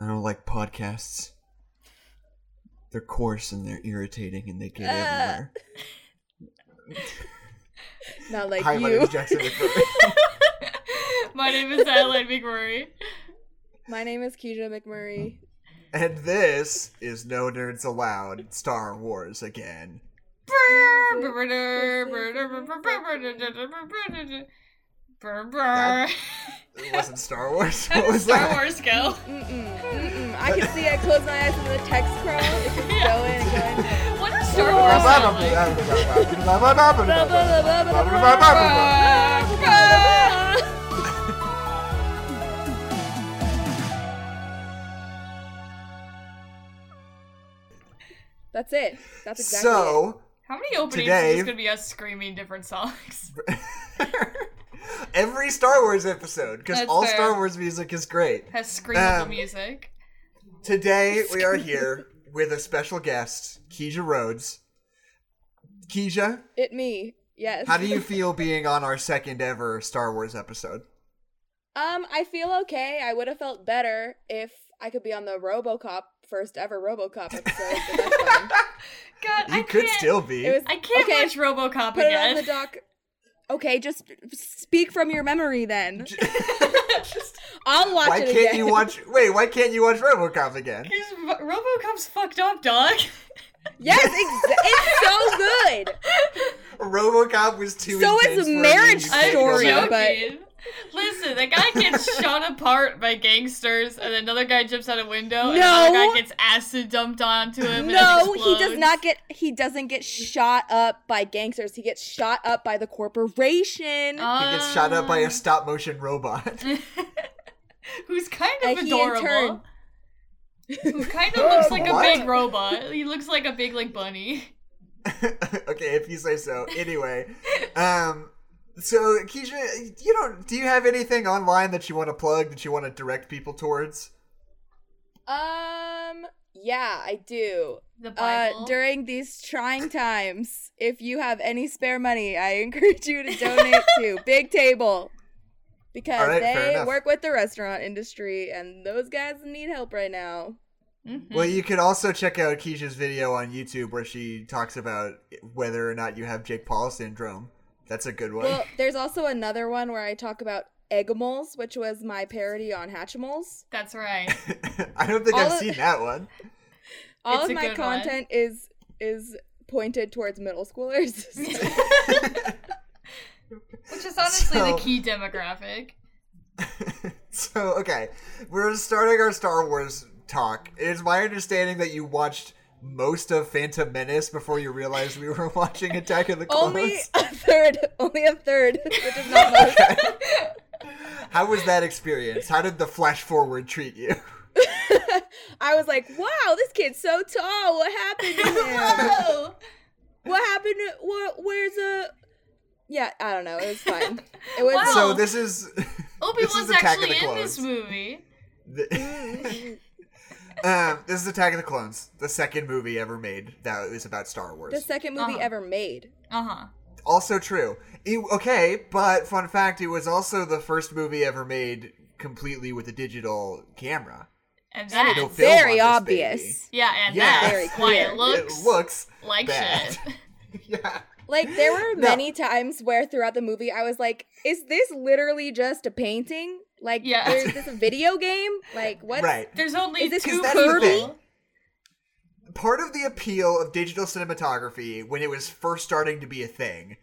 I don't like podcasts. They're coarse and they're irritating and they get Ah. everywhere. Not like Hi, my name you. is Jackson McMurray. My name is Adeline McMurray. My name is Keisha McMurray. and this is No Nerds Allowed Star Wars again. It wasn't Star Wars. What was Star that? Wars go. Mm-mm, mm-mm. I can see I close my eyes and the text scroll. It just Yeah. going and going. What is Star Wars? sound like? That's it. That's exactly so, How many openings Today- is just gonna be us screaming different songs? Every Star Wars episode, because all fair. Star Wars music is great. Has screamable Um, music. Today we are here with a special guest, Keisha Rhodes. Keisha, it. It me. Yes. how do you feel being on our second ever Star Wars episode? Um, I feel okay. I would have felt better if I could be on the RoboCop first ever RoboCop episode, but that's. God, You I could can't. still be. Was I can't okay, watch RoboCop Put it again. on the doc. Okay, just speak from your memory then. I'll watch why it can't again. you watch? Wait, why can't you watch RoboCop again? Because RoboCop's fucked up, dog. Yes, exa- it's so good. RoboCop was too. So intense is for. Marriage You Story, go I'm back. joking. Listen, the guy gets shot apart by gangsters, and another guy jumps out a window, and another guy gets acid dumped onto him. and No, he does not get. He doesn't get shot up by gangsters. He gets shot up by the corporation. He gets shot up by a stop motion robot. Who's kind of he in turn- adorable. Who kind of looks like a big robot. He looks like a big like bunny. okay, if you say so. Anyway, um, so Keisha, you don't. Do you have anything online that you want to plug? That you want to direct people towards? Um, yeah, I do. The Uh, Bible. during these trying times, if you have any spare money, I encourage you to donate to Big Table because All right, fair they work with the restaurant industry, and those guys need help right now. Mhm. Well, you could also check out Keisha's video on YouTube where she talks about whether or not you have Jake Paul syndrome. That's a good one. Well, there's also another one where I talk about Eggimals, which was my parody on Hatchimals. That's right. I don't think all I've of- seen that one. All It's of a my good one. content is is pointed towards middle schoolers. Which is honestly So- the key demographic. so okay, we're starting our Star Wars talk. It is my understanding that you watched most of Phantom Menace before you realized we were watching Attack of the Clones. only a third, only a third, which is not most. How was that experience? How did the flash forward treat you? I was like, wow, this kid's so tall. What happened to him? Whoa! what happened? To, what? Where's the? Yeah, I don't know. It was fine. It was. Wow. So this is Obi This Wan's actually in this movie. the- um, this is Attack of the Clones, the second movie ever made that is about Star Wars. the second movie Uh-huh. ever made. Uh huh. Also true. It- okay, but fun fact: it was also the first movie ever made completely with a digital camera. And And that's no very obvious. baby. yeah, and Yeah. that's Very why it looks, it looks like bad. shit. yeah. Like there were No. many times where throughout the movie I was like, "Is this literally just a painting? Like, Yeah. is this a video game? Like, what? Right. There's only Is this two that's the thing. Part of the appeal of digital cinematography when it was first starting to be a thing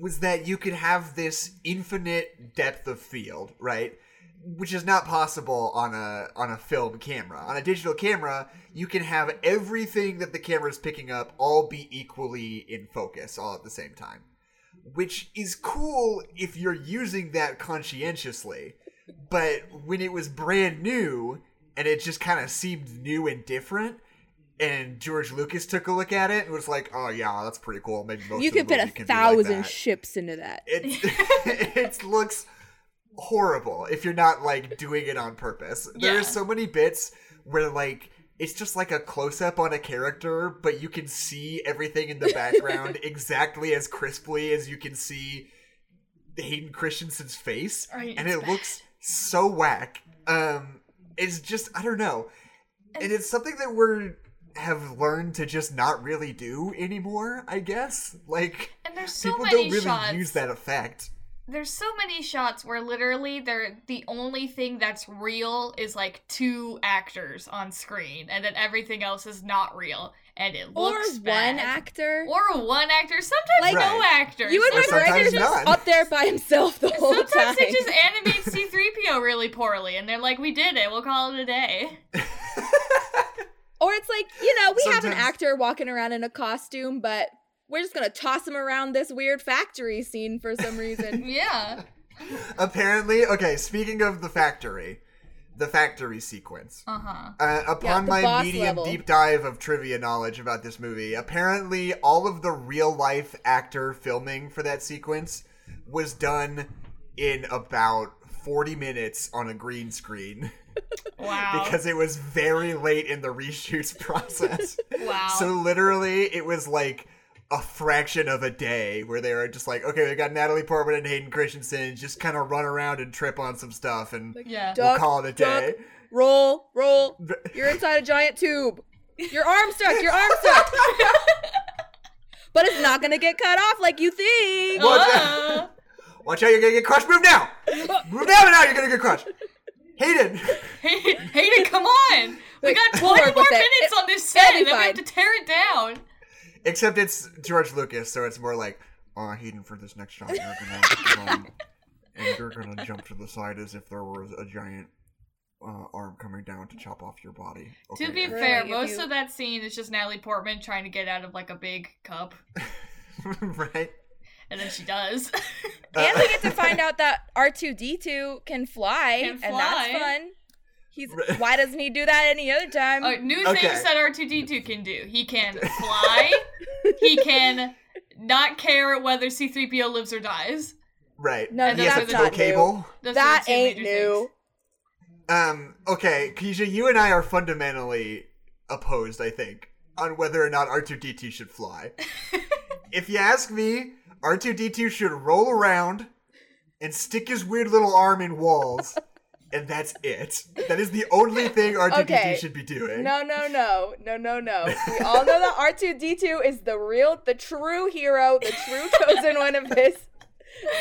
was that you could have this infinite depth of field, right? Which is not possible on a on a film camera. On a digital camera, you can have everything that the camera is picking up all be equally in focus all at the same time. Which is cool if you're using that conscientiously. But when it was brand new and it just kind of seemed new and different, and George Lucas took a look at it and was like, "Oh yeah, that's pretty cool. Maybe most You could fit movie a be like thousand ships into that. it it looks horrible if you're not like doing it on purpose. Yeah. There's so many bits where like it's just like a close up on a character, but you can see everything in the background exactly as crisply as you can see Hayden Christensen's face, Right, and it bad. looks so whack. Um, is just I don't know, and it's something that we're have learned to just not really do anymore. I guess like And there's so people don't really shots. use that effect. There's so many shots where literally they're the only thing that's real is like two actors on screen, and then everything else is not real, and it Or looks one actor. or one actor. Sometimes Like- no Right. actors. you and Or my sometimes just none. up there by himself the whole time. Sometimes time. they just animate C3PO really poorly, and they're like, "We did it. We'll call it a day." Or it's like, you know, we have an actor walking around in a costume, but we're just gonna toss him around this weird factory scene for some reason. Yeah. Apparently, okay. Speaking of the factory, the factory sequence. Uh huh. Uh, upon the my medium level. deep dive of trivia knowledge about this movie, apparently all of the real life actor filming for that sequence was done in about 40 minutes on a green screen Wow. because it was very late in the reshoots process. wow. So literally, it was like a fraction of a day where they were just like, okay, we got Natalie Portman and Hayden Christensen just kind of run around and trip on some stuff and yeah. Duh. we'll Duck, call it a duck. day. roll, roll. You're inside a giant tube. Your arm stuck. Your arm stuck. but it's not gonna get cut off like you think. What? Uh, Watch out, you're gonna get crushed. Move now! Move now and now, you're gonna get crushed. Hayden! Hey, Hayden, come on! We Wait, got we'll 20 more minutes It- on this set, and then we have to tear it down. Except it's George Lucas, so it's more like, oh, Hayden, for this next shot, you're gonna run, and you're gonna jump to the side as if there was a giant uh, arm coming down to chop off your body. Okay. To be Really, fair, if most you- of that scene is just Natalie Portman trying to get out of like a big cup, right? and then she does. And we get to find out that R2D2 can fly, Can and that's fun. He's Right. why doesn't he do that any other time? Uh, new Okay. things that R2D2 can do. He can fly. he can not care whether C3PO lives or dies. Right. No, And he has that's a not tow new. cable. Those that ain't new. things. Um, okay, Keisha, you and I are fundamentally opposed, I think, on whether or not R2D2 should fly. if you ask me, R2D2 should roll around and stick his weird little arm in walls, and that's it. That is the only thing R2D2 Okay. should be doing. No, no, no, no, no, no. We all know that R two D two is the real, the true hero, the true chosen one of this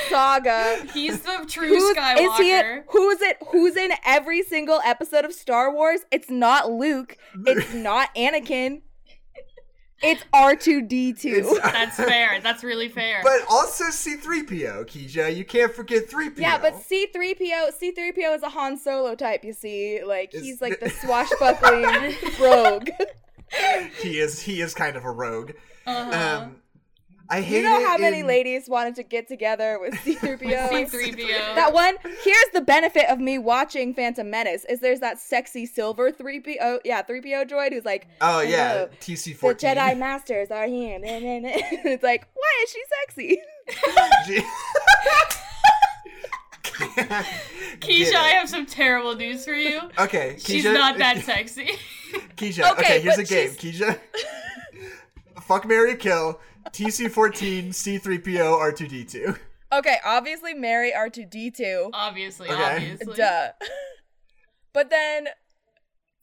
saga. He's the true Who's Skywalker. is he? In, who's it? Who's in every single episode of Star Wars? It's not Luke. It's not Anakin. It's R two D two. It's- That's fair. That's really fair. But also C3PO, Keisha. You can't forget 3PO. Yeah, but C three PO C three PO is a Han Solo type. You see, like Is- he's like the swashbuckling rogue. he is he is kind of a rogue. uh-huh. Um, I hate You know it how many in- ladies wanted to get together with C three PO? C3PO. That one. Here's the benefit of me watching Phantom Menace: is there's that sexy silver three PO, yeah, three PO droid who's like, Oh yeah, Hello. TC14. the Jedi Masters are here. it's like, why is she sexy? Keisha, I have some terrible news for you. Okay, Keisha. She's not that sexy. Keisha. Okay, Okay, here's a but game. Keisha. Fuck Mary Kill. TC14 C3PO R2D2. Okay, obviously marry R two D two. obviously, Okay. obviously. Duh. But then,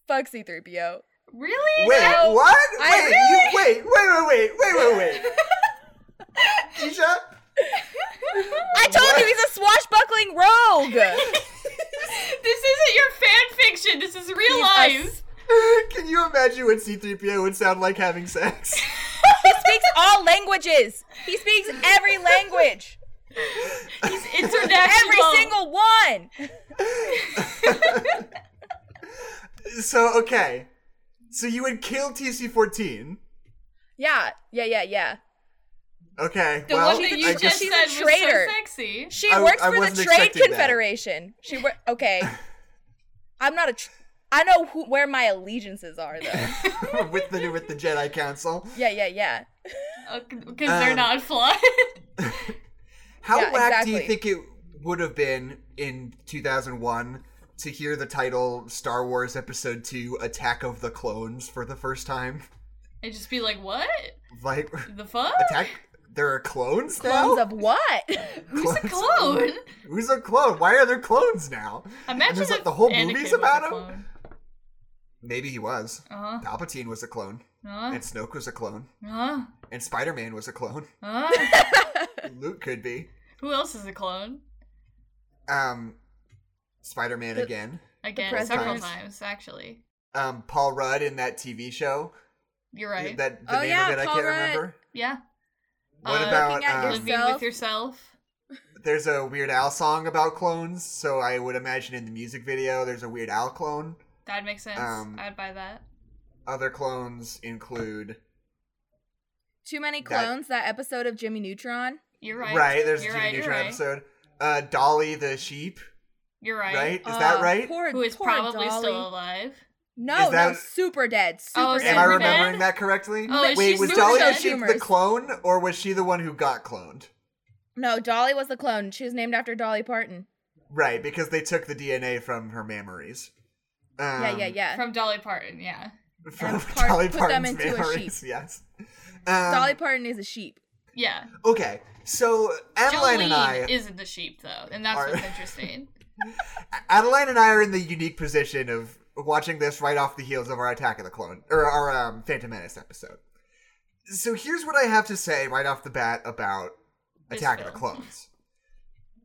fuck C three PO. Really? Wait, No, what? I wait, you, wait, wait, wait, wait, wait, wait, wait. Keisha, I told What? you he's a swashbuckling rogue. this isn't your fan fiction. This is real He's a life. can you imagine what C3PO would sound like having sex? he speaks all languages. He speaks every language. He's international. Every single one. so okay, so you would kill TC14. Yeah, yeah, yeah, yeah. Okay, The well, one that you a- I just guess she's said a was traitor. so sexy. She I- works I for the Trade expecting that. Confederation. She work. Okay, I'm not a. Tr- I know who where my allegiances are though. with the with the Jedi Council. yeah, yeah, yeah. Because they're Um, not flawed. How Yeah, whack do you think it would have been in 2001 to hear the title Star Wars Episode 2 Attack of the Clones for the first time? and just be like, what? Like, The fuck? attack There are clones now. Clones of what? Who's a clone? Who's a clone? Why are there clones now? Imagine there's, like, the whole Anakin movie's was a about him? Clone. Maybe he was. Uh-huh. Palpatine was a clone, Uh-huh. and Snoke was a clone, Uh-huh. and Spider Man was a clone. Uh-huh. Luke could be. Who else is a clone? Um, Spider Man again. Again, president. several times, actually. Um, Paul Rudd in that TV show. You're right. That the Oh, name yeah, of it I can't Rudd. remember. yeah. What Uh, about Looking at um, Living with yourself. there's a Weird Al song about clones, so I would imagine in the music video there's a Weird Al clone. That makes sense. Um, I'd buy that. Other clones include Too many clones. That episode of Jimmy Neutron. You're right. right. there's a you're Jimmy right, you're Neutron right. episode. Uh, Dolly the sheep, You're right. right? Is Uh, that right? Poor, Who is poor probably Dolly. still alive. No, Is no, that- super dead. Super Oh, dead. Am I remembering dead? that correctly? Oh, Wait, was super Dolly the sheep the clone, or was she the one who got cloned? No, Dolly was the clone. She was named after Dolly Parton. Right, because they took the DNA from her memories. Um, yeah, yeah, yeah. From Dolly Parton, yeah. From And part- Dolly put them Parton's into a sheep. yes. Um, Dolly Parton is a sheep. Yeah. Okay, so Adeline and I, isn't the sheep, though, and that's Are- what's interesting. Adeline and I are in the unique position of watching this right off the heels of our Attack of the Clone or our um, Phantom Menace episode. So here's what I have to say right off the bat about This Attack of the. Clones.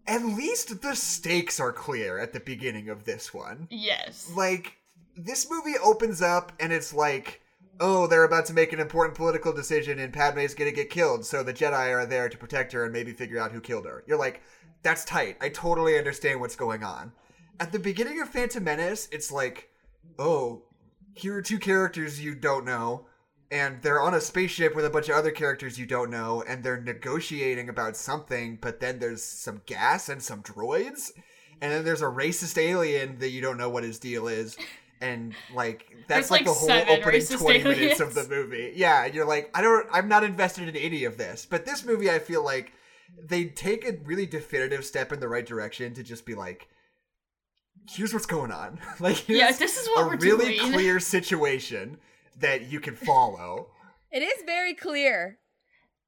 At least the stakes are clear at the beginning of this one. Yes. Like, this movie opens up and it's like, oh, they're about to make an important political decision and Padme's gonna get killed, so the Jedi are there to protect her and maybe figure out who killed her. You're like, that's tight. I totally understand what's going on. At the beginning of Phantom Menace, it's like, oh, here are two characters you don't know, and they're on a spaceship with a bunch of other characters you don't know, and they're negotiating about something, but then there's some gas and some droids, and then there's a racist alien that you don't know what his deal is. And like that's like, like, the whole opening racist twenty minutes of the movie. Yeah, and you're like, I don't, I'm not invested in any of this. But this movie, I feel like they take a really definitive step in the right direction to just be like, here's what's going on. like, Yeah, this is what a we're really doing. clear situation that you can follow. It is very clear.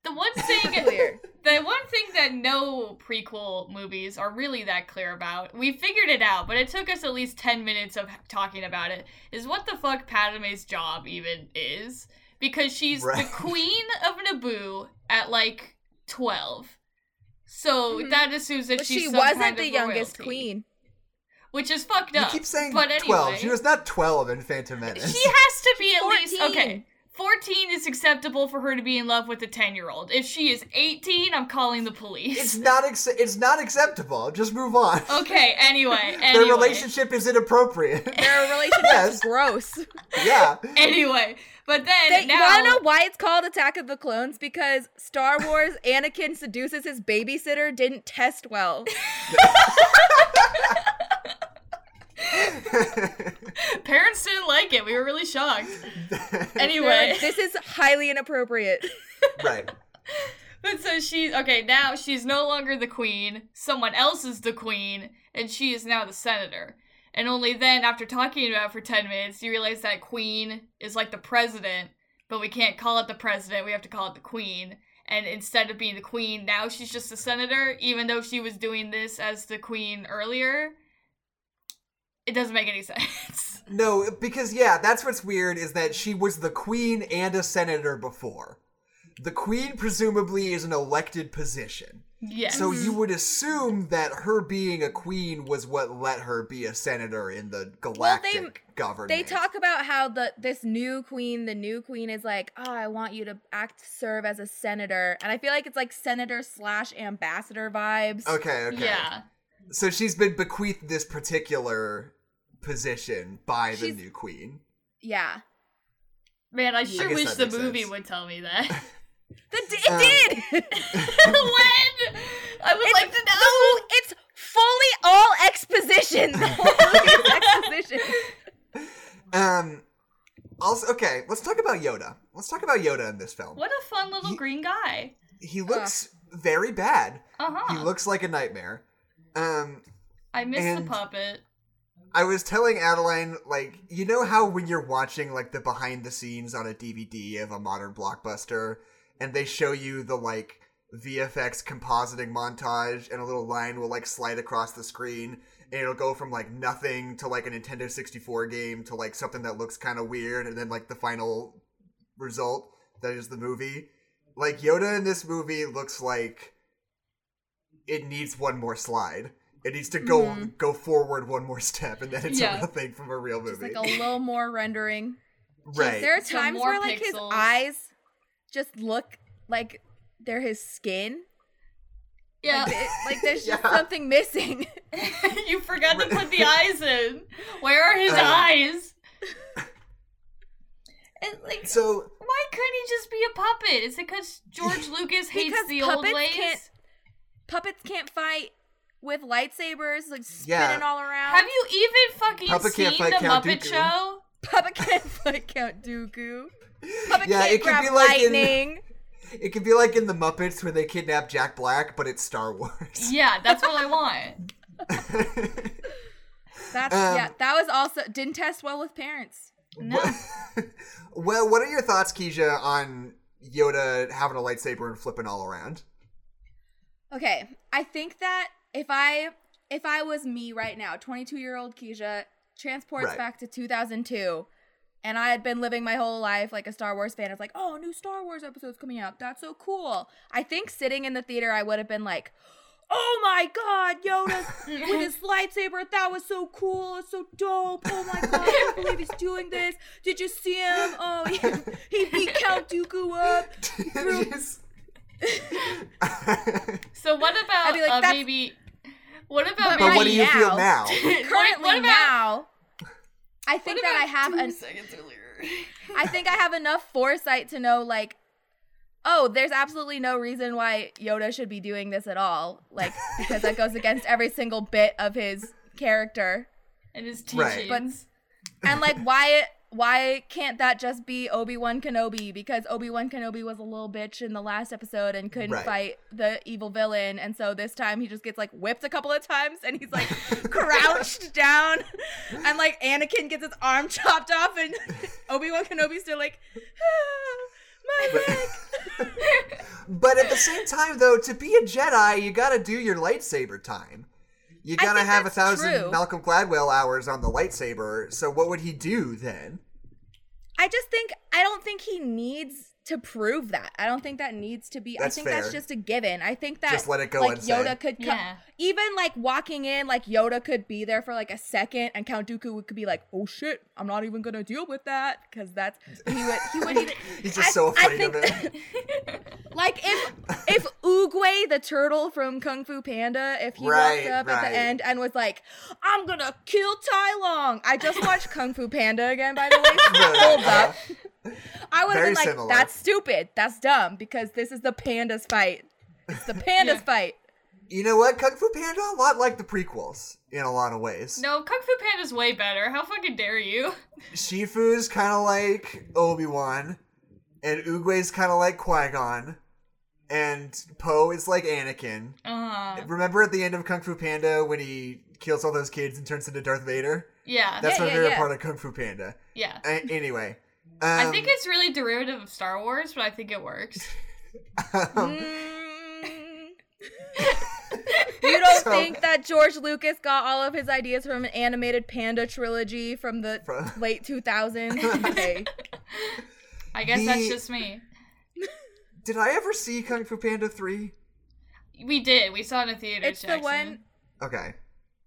The one thing Clear. the one thing that no prequel movies are really that clear about, we figured it out, but it took us at least 10 minutes of talking about it, is what the fuck Padme's job even is. Because she's the queen of Naboo at like 12. So Mhm. that assumes that But she's she some wasn't kind the of youngest royalty, queen. Which is fucked up. You up. keep saying but twelve. She was not twelve in Phantom Menace. she has to be at least okay. 14 is acceptable for her to be in love with a 10 year old. If she is 18, I'm calling the police. it's not. Ex- it's not acceptable. Just move on. Okay, anyway, Their relationship is inappropriate. Their relationship Yes. is gross. yeah. Anyway, but then They, now you wanna know why it's called Attack of the Clones? Because Star Wars Anakin seduces his babysitter didn't test well. parents didn't like it. We were really shocked. Anyway, this is highly inappropriate. right. but so she okay, now she's no longer the queen. Someone else is the queen, and she is now the senator. And only then, after talking about it for 10 minutes, you realize that queen is like the president, but we can't call it the president, we have to call it the queen. And instead of being the queen, now she's just a senator, even though she was doing this as the queen earlier. It doesn't make any sense. No, because yeah, that's what's weird is that she was the queen and a senator before. The queen presumably is an elected position. Yes. So you mm-hmm. would assume that her being a queen was what let her be a senator in the galactic government. They talk about how the this new queen, the new queen is like, oh, I want you to act serve as a senator, and I feel like it's like senator slash ambassador vibes. Okay, okay. Yeah. So she's been bequeathed this particular position by the new queen. Yeah, Man, I sure guess wish the movie sense. would tell me that. the, it Um, did. when? I would It's, like to know. no, it's fully all exposition. The whole exposition. Um also okay, let's talk about Yoda. Let's talk about Yoda in this film. What a fun little Ye- green guy. He looks very bad. Uh huh. He looks like a nightmare. Um I miss and- the puppet. I was telling Adeline, like, you know how when you're watching like the behind the scenes on a DVD of a modern blockbuster, and they show you the like VFX compositing montage, and a little line will like slide across the screen, and it'll go from like nothing to like a Nintendo 64 game to like something that looks kind of weird, and then like the final result that is the movie. Like Yoda in this movie looks like it needs one more slide. It needs to go Mhm. go forward one more step, and then it's Yeah. a real thing from a real Just movie. like a little more rendering. right. There are times more where like his eyes just look like they're his skin. Yeah. Like, it- like there's just Yeah. something missing. you forgot to put the eyes in. Where are his Uh. eyes? And like, So why couldn't he just be a puppet? Is it because George Lucas hates the old puppets ways? can't- Puppets can't fight with lightsabers, like spinning Yeah. all around. Have you even fucking Puppet seen can't fight the Count Muppet Dooku. Show? Puppet can't fight Count Dooku. Puppet Yeah, can't it could grab be like in- it could be like in the Muppets when they kidnap Jack Black, but it's Star Wars. Yeah, that's what I want. That's Um, yeah. That was also didn't test well with parents. No. well, what are your thoughts, Keisha, on Yoda having a lightsaber and flipping all around? Okay, I think that if I if I was me right now, 22 year old Keisha transports Right. back to 2002, and I had been living my whole life like a Star Wars fan. It's like, oh, new Star Wars episodes coming out. That's so cool. I think sitting in the theater, I would have been like. Oh my god, Yoda with his lightsaber, that was so cool, it's so dope. Oh my god, I can't believe he's doing this. Did you see him? Oh, he, he beat Count Dooku up. So what about like, uh, maybe? What about But but what do you feel now- now? Currently what about, now, I think that I have two an seconds earlier. I think I have enough foresight to know like oh, there's absolutely no reason why Yoda should be doing this at all. Like because that goes against every single bit of his character. and his Right. teachings. But- And like why why can't that just be Obi-Wan Kenobi because Obi-Wan Kenobi was a little bitch in the last episode and couldn't Right. fight the evil villain and so this time he just gets like whipped a couple of times and he's like crouched down and like Anakin gets his arm chopped off and Obi-Wan Kenobi's still like ah, my leg. But at the same time, though, to be a Jedi, you gotta do your lightsaber time. You gotta have a thousand true. Malcolm Gladwell hours on the lightsaber. So what would he do then? I just think I don't think he needs to prove that. I don't think that needs to be. That's I think that's just a given. I think that Just let it go like unsaid. Yoda could co- Yeah. even like walking in like Yoda could be there for like a second and Count Dooku could be like, "Oh shit, I'm not even going to deal with that" cuz that's he would he would even He's just I- so I afraid of it. like if if Oogway the turtle from Kung Fu Panda if he Right, walked up at the end and was like, "I'm going to kill Tai Lung." I just watched Kung Fu Panda again by the way. Hold up. Uh-huh. I would have Very been like, similar. that's stupid. That's dumb because this is the pandas fight. It's the pandas Yeah. fight. You know what? Kung Fu Panda, a lot like the prequels in a lot of ways. No, Kung Fu Panda's way better. How fucking dare you? Shifu's kind of like Obi Wan, and Oogway's kind of like Qui Gon, and Po is like Anakin. Uh, Remember at the end of Kung Fu Panda when he kills all those kids and turns into Darth Vader? yeah, That's Yeah, my yeah, favorite yeah. part of Kung Fu Panda. yeah. A- anyway, um, I think it's really derivative of Star Wars, but I think it works. um, Mm. you don't So- think that George Lucas got all of his ideas from an animated panda trilogy from the From- late 2000s? Okay. I guess that's just me. did I ever see Kung Fu Panda three? We did. We saw it in a theater. It's the one Okay,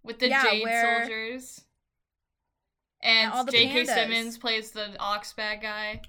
with the Yeah, Jade where- soldiers. And all the J.K. pandas. Simmons plays the Ox bad guy.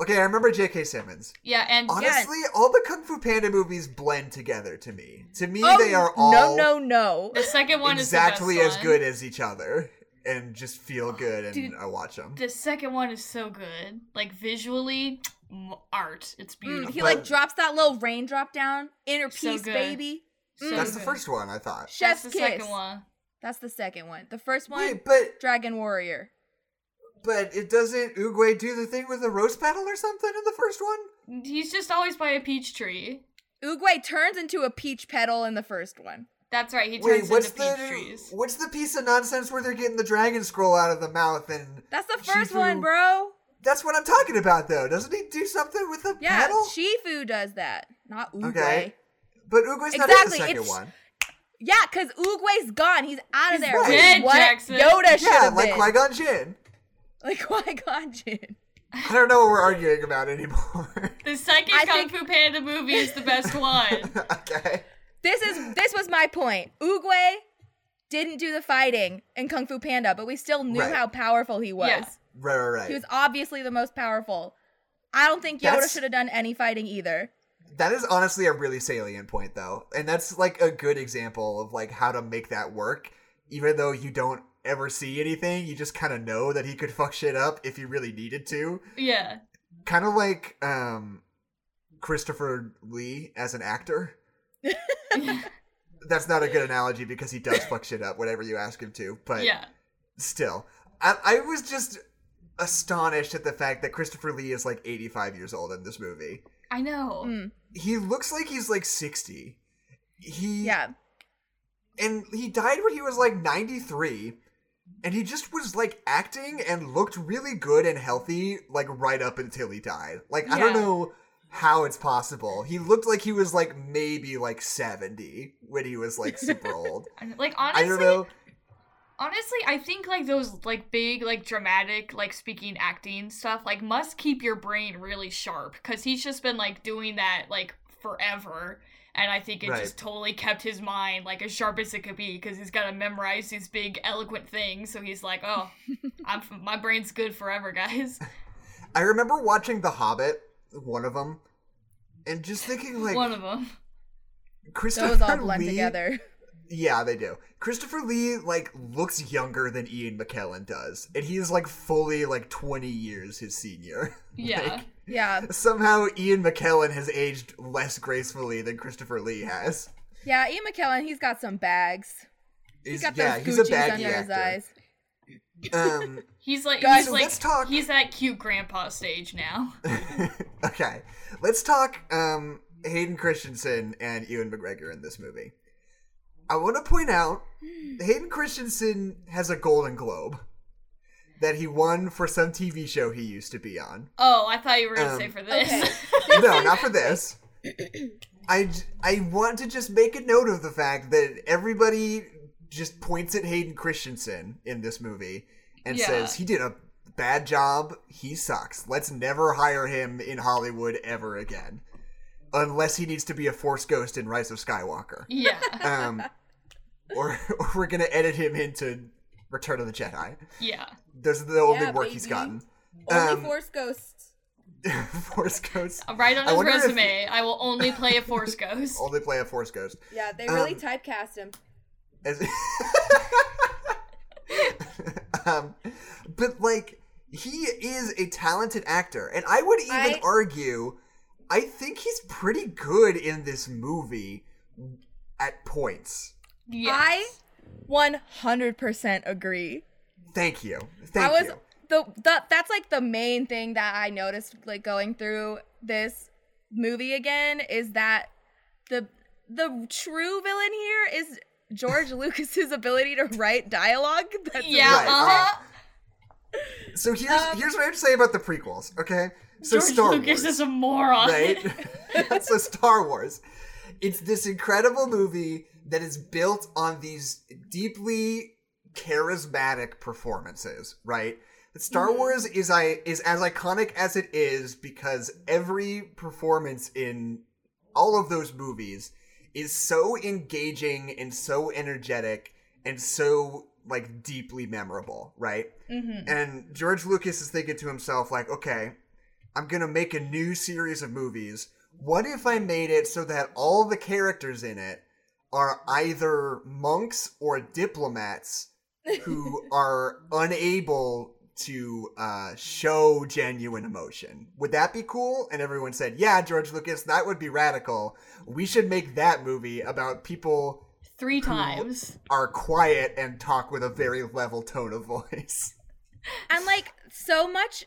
okay, I remember J.K. Simmons. Yeah, and Honestly, all the Kung Fu Panda movies blend together to me. To me, Oh, they are all No, no, no. the second one exactly is the as best good as each other, and just feel good, and Dude, I watch them. The second one is so good. Like visually, m- art. It's Mm, beautiful. he But- like drops that little raindrop down. Inner So peace, good. baby. So That's the good. first one, I thought. That's Chef's the kiss. second one. That's the second one. The first one, Wait, but Dragon Warrior. But it doesn't Oogway do the thing with the rose petal or something in the first one? He's just always by a peach tree. Oogway turns into a peach petal in the first one. That's right. He Wait, turns what's into peach the trees. what's the piece of nonsense where they're getting the dragon scroll out of the mouth and That's the first Shifu- one, bro. that's what I'm talking about though. Doesn't he do something with the Yeah, petal? Shifu does that, not Oogway. Okay. But Oogway's not in the second it's- one. Yeah, because Oogway's gone. He's out of He's there. right. Dead, what Jackson. Yoda should Yeah, like been. Qui Gon Jinn. Like Qui Gon Jinn. I don't know what we're arguing about anymore. The second I Kung think- Fu Panda movie is the best one. okay. This is this was my point. Oogway didn't do the fighting in Kung Fu Panda, but we still knew Right. how powerful he was. Yeah. Right, right, right. He was obviously the most powerful. I don't think Yoda That's- should have done any fighting either. That is honestly a really salient point, though, and that's like a good example of like how to make that work. Even though you don't ever see anything, you just kind of know that he could fuck shit up if he really needed to. Yeah. Kind of like um, Christopher Lee as an actor. That's not a good analogy because he does fuck shit up whenever you ask him to. But yeah. still, I, I was just astonished at the fact that Christopher Lee is like 85 years old in this movie. I know. Mm, He looks like he's like 60. He yeah. and he died when he was like 93 and he just was like acting and looked really good and healthy like right up until he died like i don't know how it's possible he looked like he was like maybe like 70 when he was like super old I. Like i honestly, don't know honestly, I think like those like big like dramatic like speaking acting stuff like must keep your brain really sharp because he's just been like doing that like forever. And I think it Right. just totally kept his mind like as sharp as it could be because he's got to memorize these big eloquent things. So he's like, "Oh, I'm my brain's good forever, guys." i remember watching the hobbit one of them and just thinking like One of them. christopher Those all blend Lee- together. Yeah, they do. Christopher Lee like looks younger than Ian McKellen does, and he is like fully like twenty years his senior. Yeah. Like, Yeah. somehow Ian McKellen has aged less gracefully than Christopher Lee has. Yeah, Ian McKellen, he's got some bags. He's He's, got yeah, those he's a Gucci's baggy under his eyes. Um, He's like Guys, he's so like let's talk- he's at cute grandpa stage now. okay, let's talk um, Hayden Christensen and Ewan McGregor in this movie. I want to point out Hayden Christensen has a Golden Globe that he won for some TV show he used to be on. Oh, I thought you were gonna Um, say for this. okay. no, not for this. I, I want to just make a note of the fact that everybody just points at Hayden Christensen in this movie and Yeah. says he did a bad job. He sucks. Let's never hire him in Hollywood ever again, unless he needs to be a Force Ghost in Rise of Skywalker. yeah. Um, or, or we're gonna edit him into Return of the Jedi. Yeah. Those are the only Yeah, work he's gotten. Only Um, Force Ghosts. Force Ghost. Right on I his if- resume, I will only play a Force Ghost. Only play a Force Ghost. Yeah, they really um, typecast him. As- um, but like he is a talented actor, and I would even I- argue, I think he's pretty good in this movie at points. Yeah. I 100% agree. Thank you, thank I was you. the, the that's like the main thing that I noticed like going through this movie again is that the the true villain here is George Lucas's ability to write dialogue. That's yeah. Right, uh-huh. So here's um, here's what I have to say about the prequels. Okay, so George Star Lucas Wars, is a moron. right? so Star Wars. It's this incredible movie that is built on these deeply charismatic performances, right? Star Mhm. Wars is I is as iconic as it is because every performance in all of those movies is so engaging and so energetic and so like deeply memorable, right? Mhm. And George Lucas is thinking to himself, like, okay, I'm gonna make a new series of movies. What if I made it so that all the characters in it are either monks or diplomats who are unable to uh, show genuine emotion? Would that be cool? And everyone said, yeah, George Lucas, that would be radical. We should make that movie about people Three times. are quiet and talk with a very level tone of voice. And like so much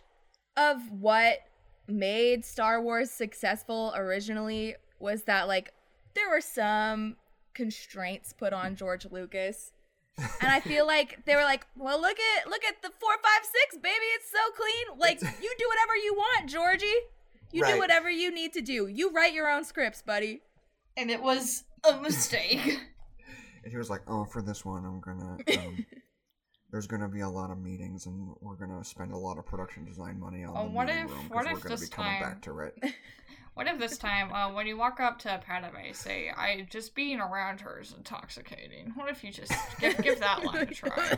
of what made Star Wars successful originally was that like there were some constraints put on George Lucas. And I feel like they were like, "Well, look at look at the 456, baby. It's so clean. Like you do whatever you want, Georgie. You Right. do whatever you need to do. You write your own scripts, buddy." and it was a mistake. And he was like, "Oh, for this one, I'm gonna." Um, there's gonna be a lot of meetings, and we're gonna spend a lot of production design money on Oh, the what if- room what we're gonna this be coming time- back to it. what if this time, uh, when you walk up to Padme, say, "I just being around her is intoxicating." What if you just give, give that line a try?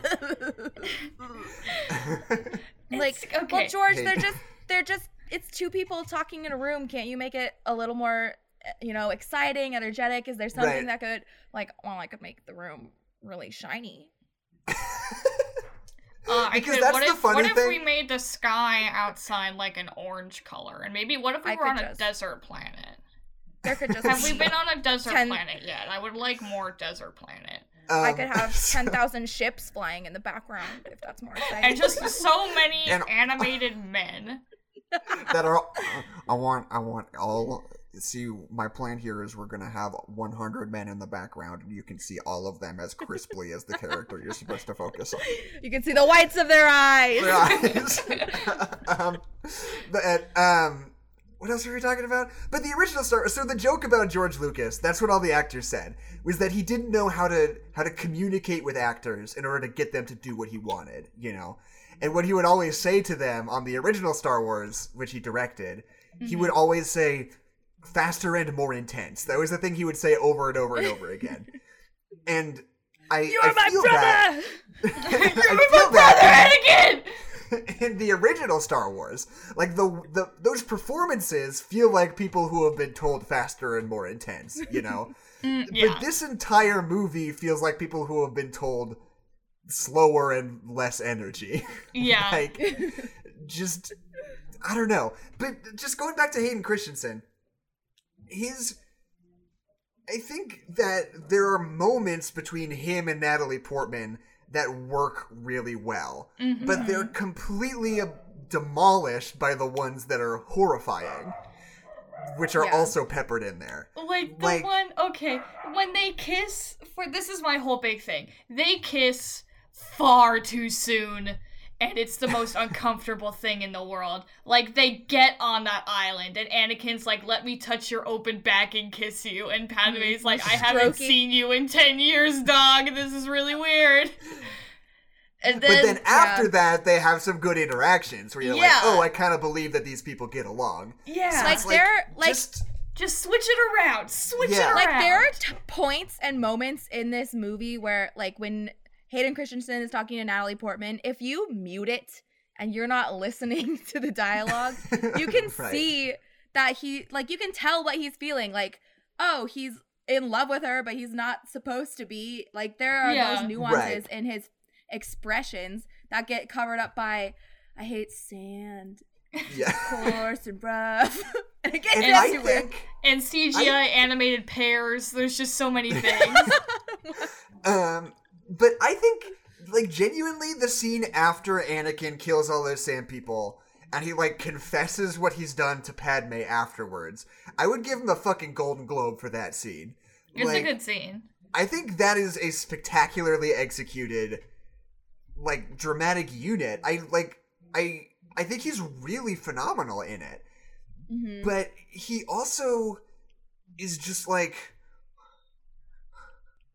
like It's- well george Hey. they're just they're just it's two people talking in a room can't you make it a little more uh, you know exciting energetic is there something Right. that could like well i could make the room really shiny Uh, I Because could, that's what the if, funny what if we made the sky outside like an orange color, and maybe what if we I were could on a desert planet? there could just Have we been on a desert Ten- planet yet? I would like more desert planet. i Um, could have so- 10000 ships flying in the background if that's more exciting And just so many And- animated men. that are. I want. I want all. See, my plan here is we're gonna have 100 men in the background, and you can see all of them as crisply as the character you're supposed to focus on. you can see the whites of their eyes Their eyes. um, but um, what else were we talking about? But the original Star. So the joke about George Lucas, that's what all the actors said, was that he didn't know how to how to communicate with actors in order to get them to do what he wanted. You know, and what he would always say to them on the original Star Wars, which he directed, he would always say faster and more intense. That was the thing he would say over and over and over again. And I, you're I my feel brother that. I feel that Anakin! in the original Star Wars. Like the the those performances feel like people who have been told faster and more intense, you know. Mm, yeah. But this entire movie feels like people who have been told slower and less energy. yeah. like just I don't know. But just going back to Hayden Christensen, his I think that there are moments between him and Natalie Portman that work really well, Mhm. but they're completely uh, demolished by the ones that are horrifying, which are Yeah. also peppered in there. Like the Like- one okay, when they kiss for this is my whole big thing. They kiss far too soon and it's the most uncomfortable thing in the world. Like they get on that island and Anakin's like, "Let me touch your open back and kiss you." And Padme's mm-hmm. like, "I haven't Strokey. seen you in 10 years, dog. This is really weird." And But then, then after that, they have some good interactions where you're like, oh, I kind of believe that these people get along. yeah, like It's they're like just just switch it around. Switch Yeah. it around. like there are t- points and moments in this movie where like when Hayden Christensen is talking to Natalie Portman, if you mute it and you're not listening to the dialogue, you can Right. see that he like you can tell what he's feeling like oh he's in love with her but he's not supposed to be like there are Yeah. those nuances Right. in his expressions that get covered up by i hate sand yeah. coarse and rough and it gets And I everywhere think and CGI animated pears. There's just so many things. Um, but I think, like, genuinely, the scene after Anakin kills all those sand people and he, like, confesses what he's done to Padme afterwards, I would give him a fucking Golden Globe for that scene. it's Like, a good scene. I think that is a spectacularly executed, like, dramatic unit. I, like, I. I think he's really phenomenal in it. Mhm. But he also is just like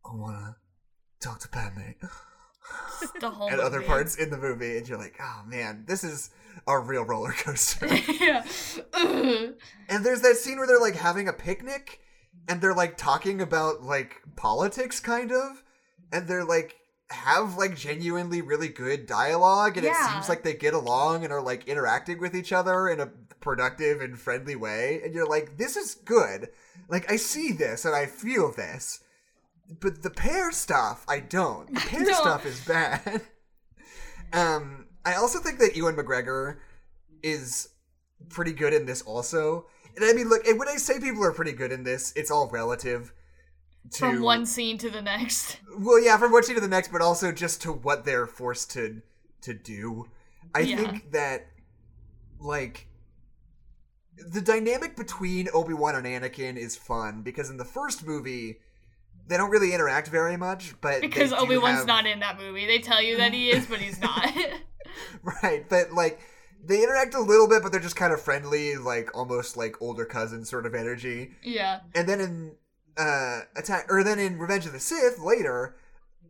I wanna talk to Padme. The whole and other parts in the movie, and you're like, oh man, this is a real roller coaster. yeah. And there's that scene where they're like having a picnic, and they're like talking about like politics, kind of, and they're like have like genuinely really good dialogue, and it seems like they get along and are like interacting with each other in a productive and friendly way, and you're like, this is good. Like I see this and I feel this. But the pear stuff, I don't. The pear don't. stuff is bad. um, I also think that Ewan McGregor is pretty good in this also. And I mean, look, and when I say people are pretty good in this, it's all relative. To, From one scene to the next. well, yeah, from one scene to the next, but also just to what they're forced to to do. I Yeah. think that like the dynamic between Obi Wan and Anakin is fun because in the first movie they don't really interact very much, but Because Obi Wan's have- not in that movie. They tell you that he is, but he's not. right, but like they interact a little bit, but they're just kind of friendly, like almost like older cousin sort of energy. yeah. And then in uh attack or then in Revenge of the Sith later,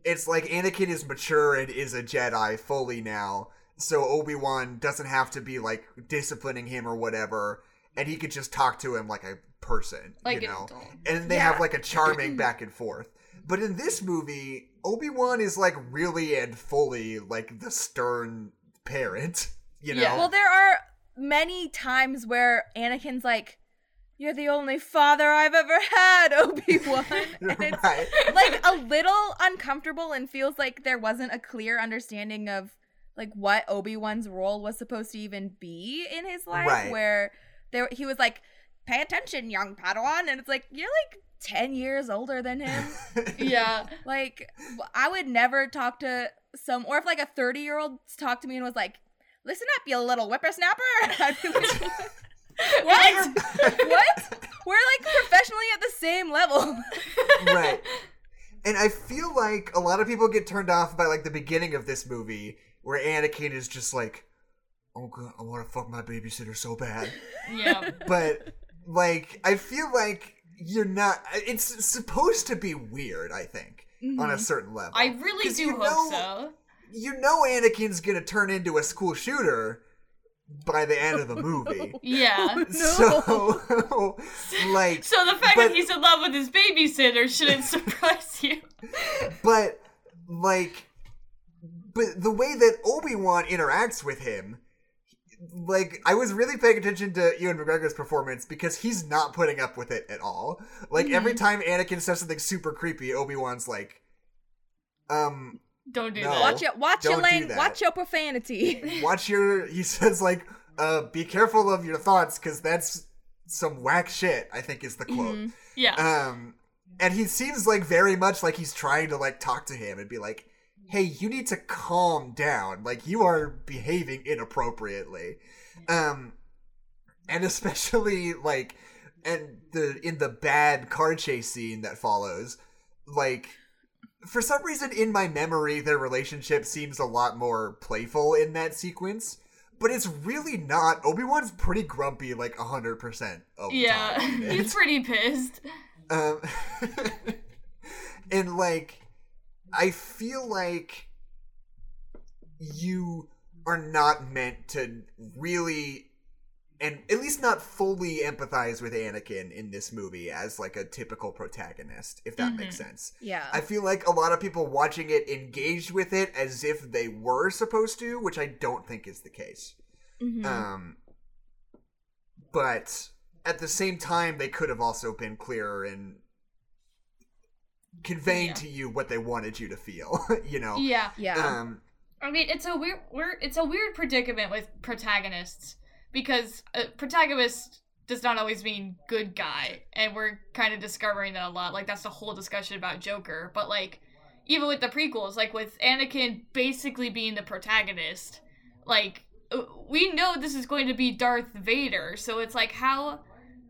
it's like Anakin is mature and is a Jedi fully now. So Obi-Wan doesn't have to be like disciplining him or whatever, and he could just talk to him like a person, Like you an know. adult. And they Yeah. have like a charming back and forth. But in this movie, Obi-Wan is like really and fully like the stern parent, you know. Yeah. Well, there are many times where Anakin's like, "You're the only father I've ever had, Obi Wan," and it's right. like a little uncomfortable and feels like there wasn't a clear understanding of like what Obi Wan's role was supposed to even be in his life. Right. Where there he was like, "Pay attention, young Padawan," and it's like you're like ten years older than him. Yeah. like I would never talk to some, or if like a thirty year old talked to me and was like, "Listen up, you little whippersnapper," I'd be like, what? what? We're like professionally at the same level. right. And I feel like a lot of people get turned off by like the beginning of this movie where Anakin is just like, "Oh god, I want to fuck my babysitter so bad." Yeah. But like I feel like you're not it's supposed to be weird, I think, on a mm-hmm. certain level. I really do you hope know- so. You know Anakin's going to turn into a school shooter by the end of the movie. Yeah. Oh, so like So the fact But- that he's in love with his babysitter shouldn't surprise you. but like but the way that obi-wan interacts with him like i was really paying attention to ewan mcgregor's performance because he's not putting up with it at all like every Mm-hmm. time anakin says something super creepy obi-wan's like um Don't do No. that. Watch your watch your Don't lang- watch your profanity. watch your he says like uh be careful of your thoughts because that's some whack shit i think is the quote Mhm. Yeah. Um, and he seems like very much like he's trying to like talk to him and be like, "Hey, you need to calm down. Like you are behaving inappropriately." Um, and especially like, and the in the bad car chase scene that follows, like. For some reason, in my memory, their relationship seems a lot more playful in that sequence, but it's really not. Obi Wan's pretty grumpy, like hundred percent yeah. he's pretty pissed. Um, and like, I feel like you are not meant to really, and at least not fully empathize with Anakin in this movie as like a typical protagonist, if that makes sense. yeah. I feel like a lot of people watching it engaged with it as if they were supposed to, which I don't think is the case. Mhm. Um, but at the same time, they could have also been clearer in conveying Yeah. to you what they wanted you to feel. you know. Yeah. yeah. Um. I mean, it's a weird, weird, it's a weird predicament with protagonists because a protagonist does not always mean good guy, and we're kind of discovering that a lot. Like that's the whole discussion about Joker, but like even with the prequels, like with Anakin basically being the protagonist, like uh, we know this is going to be Darth Vader, so it's like how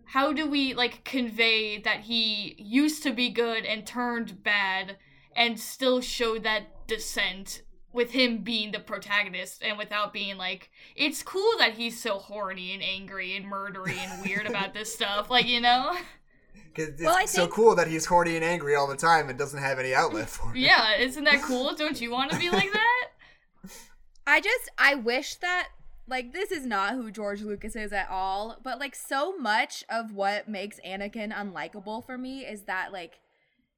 how do we like convey that he used to be good and turned bad and still show that descent with him being the protagonist and without being like it's cool that he's so horny and angry and murdery and weird about this stuff like you know? 'cause it's Well, I so cool that he's horny and angry all the time and doesn't have any outlet for it. yeah isn't that cool? Don't you want to be like that? I just I wish that like this is not who George Lucas is at all, but like so much of what makes Anakin unlikable for me is that like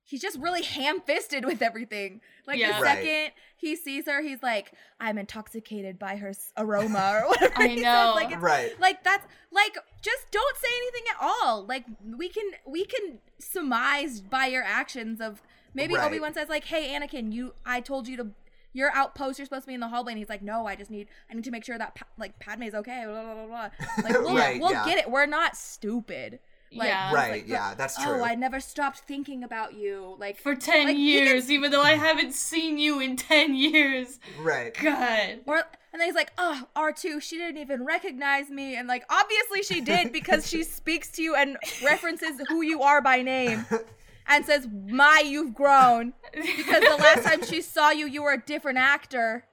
he's just really ham-fisted with everything. Like Yeah. the Right. second he sees her, he's like, "I'm intoxicated by her aroma" or whatever. I he says. know. Like it's Right. like that's like just don't say anything at all like we can we can surmise by your actions of maybe Right. obi-wan says like hey anakin you i told you to your outpost you're supposed to be in the hallway and he's like no i just need i need to make sure that pa- like padme's okay blah blah blah blah like we'll, Right, we'll yeah. get it we're not stupid like, Yeah. Right. like, yeah, that's oh, true. oh i never stopped thinking about you like for 10 Like, he years even though i haven't seen you in 10 years right. god Or and then he's like, "Oh, R2, she didn't even recognize me." And like obviously she did because she speaks to you and references who you are by name and says, "My, you've grown." Because the last time she saw you, you were a different actor.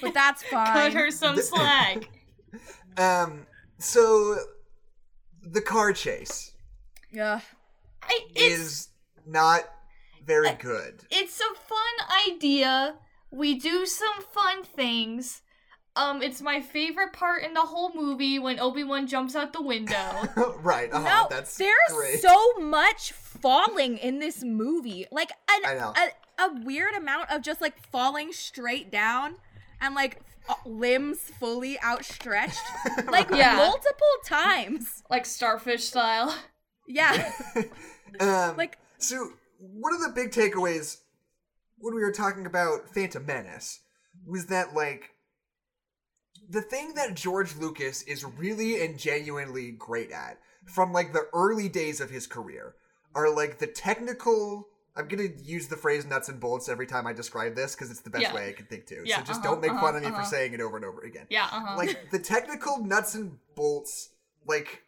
But that's fine. cut her some slack Um. So, the car chase Yeah. I, is not very good. It's a fun idea. We do some fun things. Um, it's my favorite part in the whole movie when Obi Wan jumps out the window. right. Uh-huh, no, that's there's great. so much falling in this movie. Like an, I know. A, a weird amount of just like falling straight down and like f- limbs fully outstretched. Like Yeah. multiple times. like starfish style. Yeah. um, like So, one of the big takeaways when we were talking about Phantom Menace was that, like, the thing that George Lucas is really and genuinely great at from, like, the early days of his career are, like, the technical. I'm gonna use the phrase nuts and bolts every time I describe this because it's the best Yeah. way I can think to. Yeah, so just uh-huh, don't make uh-huh, fun of me for uh-huh. saying it over and over again Yeah, uh-huh. like the technical nuts and bolts like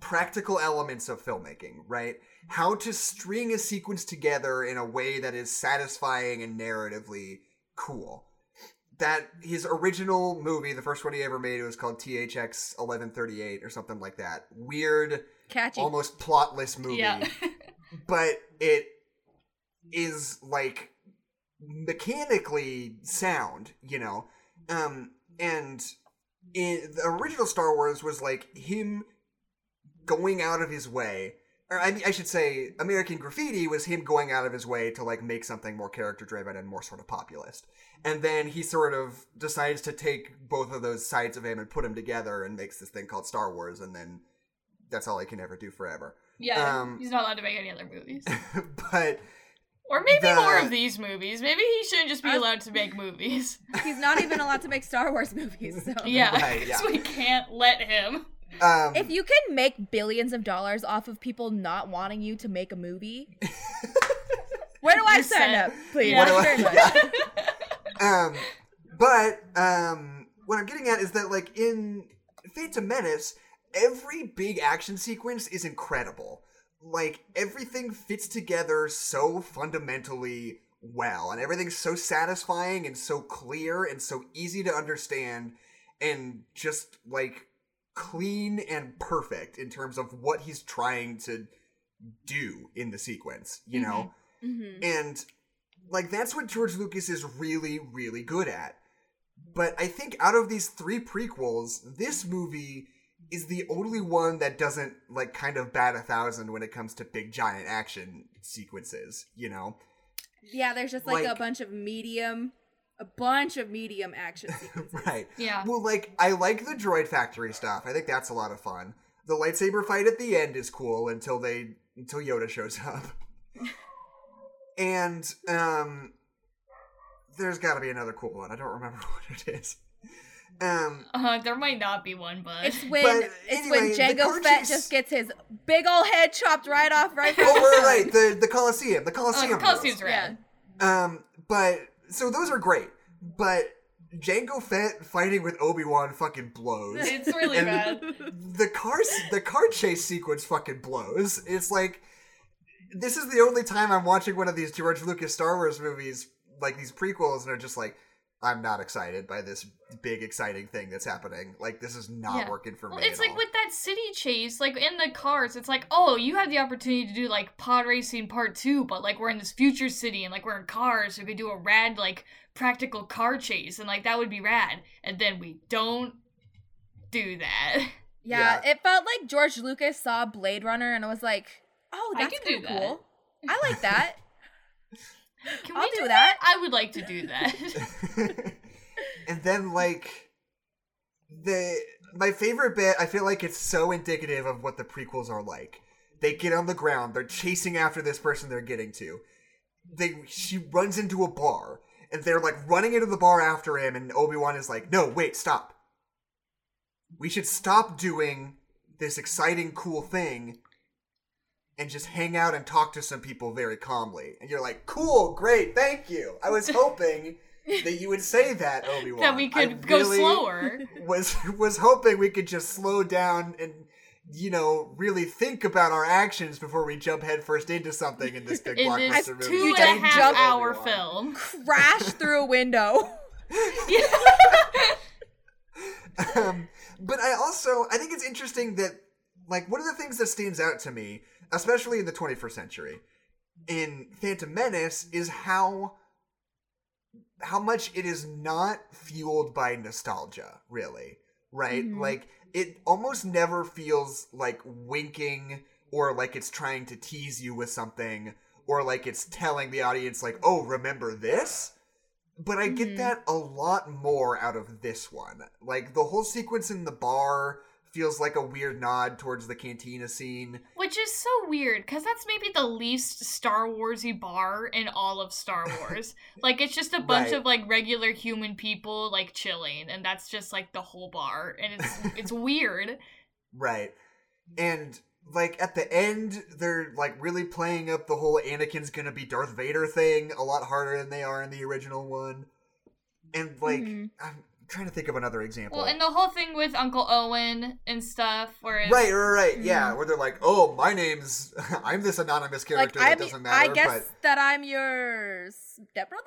practical elements of filmmaking right how to string a sequence together in a way that is satisfying and narratively cool that his original movie the first one he ever made it was called thx 1138 or something like that weird catchy. almost plotless movie yeah. but it is like mechanically sound, you know. Um and in the original Star Wars was like him going out of his way or I, I should say American Graffiti was him going out of his way to like make something more character driven and more sort of populist. And then he sort of decides to take both of those sides of him and put them together and makes this thing called Star Wars and then that's all he can ever do forever. yeah. Um, He's not allowed to make any other movies. but Or maybe The- more of these movies. Maybe he shouldn't just be I- allowed to make movies. He's not even allowed to make Star Wars movies. So Yeah, Right, because yeah. we can't let him. um If you can make billions of dollars off of people not wanting you to make a movie, where do I sign set. up? Please. Yeah. Thank you very much. um, but um, what I'm getting at is that like in Phantom Menace, every big action sequence is incredible. Like everything fits together so fundamentally well, and everything's so satisfying and so clear and so easy to understand, and just like clean and perfect in terms of what he's trying to do in the sequence. You know. Mhm. And like that's what George Lucas is really, really good at. But I think out of these three prequels, this movie is the only one that doesn't like kind of bat a thousand when it comes to big giant action sequences, you know? Yeah, there's just like, Like- a bunch of medium, a bunch of medium action sequences. right. Yeah. Well, like I like the droid factory stuff. I think that's a lot of fun. The lightsaber fight at the end is cool until they until Yoda shows up. and um there's got to be another cool one. I don't remember what it is. Um Uh, there might not be one, but It's when But it's anyway, when the Jango car Fett just gets his big old head chopped right off right from oh, his right, right, the the Colosseum, the oh, Colosseum. the rules. costume's red. Um, but so those are great, but Jango Fett fighting with Obi Wan fucking blows. It's really And- bad. the car the car chase sequence fucking blows. It's like this is the only time I'm watching one of these George Lucas Star Wars movies, like these prequels, and are just like, I'm not excited by this big exciting thing that's happening. Like this is not Yeah. working for Well, me. it's at like all. with that city chase, like in the cars, it's like, oh, you have the opportunity to do like pod racing part two, but like we're in this future city and like we're in cars, so we could do a rad like practical car chase, and like that would be rad. And then we don't do that. Yeah, it felt like George Lucas saw Blade Runner and it was like, "Oh, I that's can do kinda that. cool. I like that." Can I'll we do do that. I would like to do that. and then like the my favorite bit, I feel like it's so indicative of what the prequels are like. They get on the ground, they're chasing after this person they're getting to. They she runs into a bar, and they're like running into the bar after him, and Obi-Wan is like, No, wait, stop. We should stop doing this exciting, cool thing and just hang out and talk to some people very calmly. And you're like, cool, great, thank you. I was hoping that you would say that, Obi Wan. that we could go slower. Was was hoping we could just slow down and you know really think about our actions before we jump headfirst into something in this big In blockbuster this movie. two You and a half jump- hour Obi-Wan. film. Crash through a window. um, but I also I think it's interesting that like one of the things that stands out to me, especially in the 21st century, in Phantom Menace is how how much it is not fueled by nostalgia, really. Right? Mhm. Like it almost never feels like winking or like it's trying to tease you with something or like it's telling the audience like, "Oh, remember this?" But I get Mhm. that a lot more out of this one. Like the whole sequence in the bar feels like a weird nod towards the cantina scene. Which is so weird, because that's maybe the least Star Warsy bar in all of Star Wars. like it's just a bunch Right. of like regular human people like chilling, and that's just like the whole bar, and it's it's weird. Right. And like at the end, they're like really playing up the whole Anakin's gonna be Darth Vader thing a lot harder than they are in the original one. And like Mhm. I'm trying to think of another example. Well, and the whole thing with Uncle Owen and stuff, where it's, right, right, right. Yeah, Mhm. where they're like, "Oh, my name's I'm this anonymous Like character I that doesn't matter." I matter." guess that I'm your stepbrother.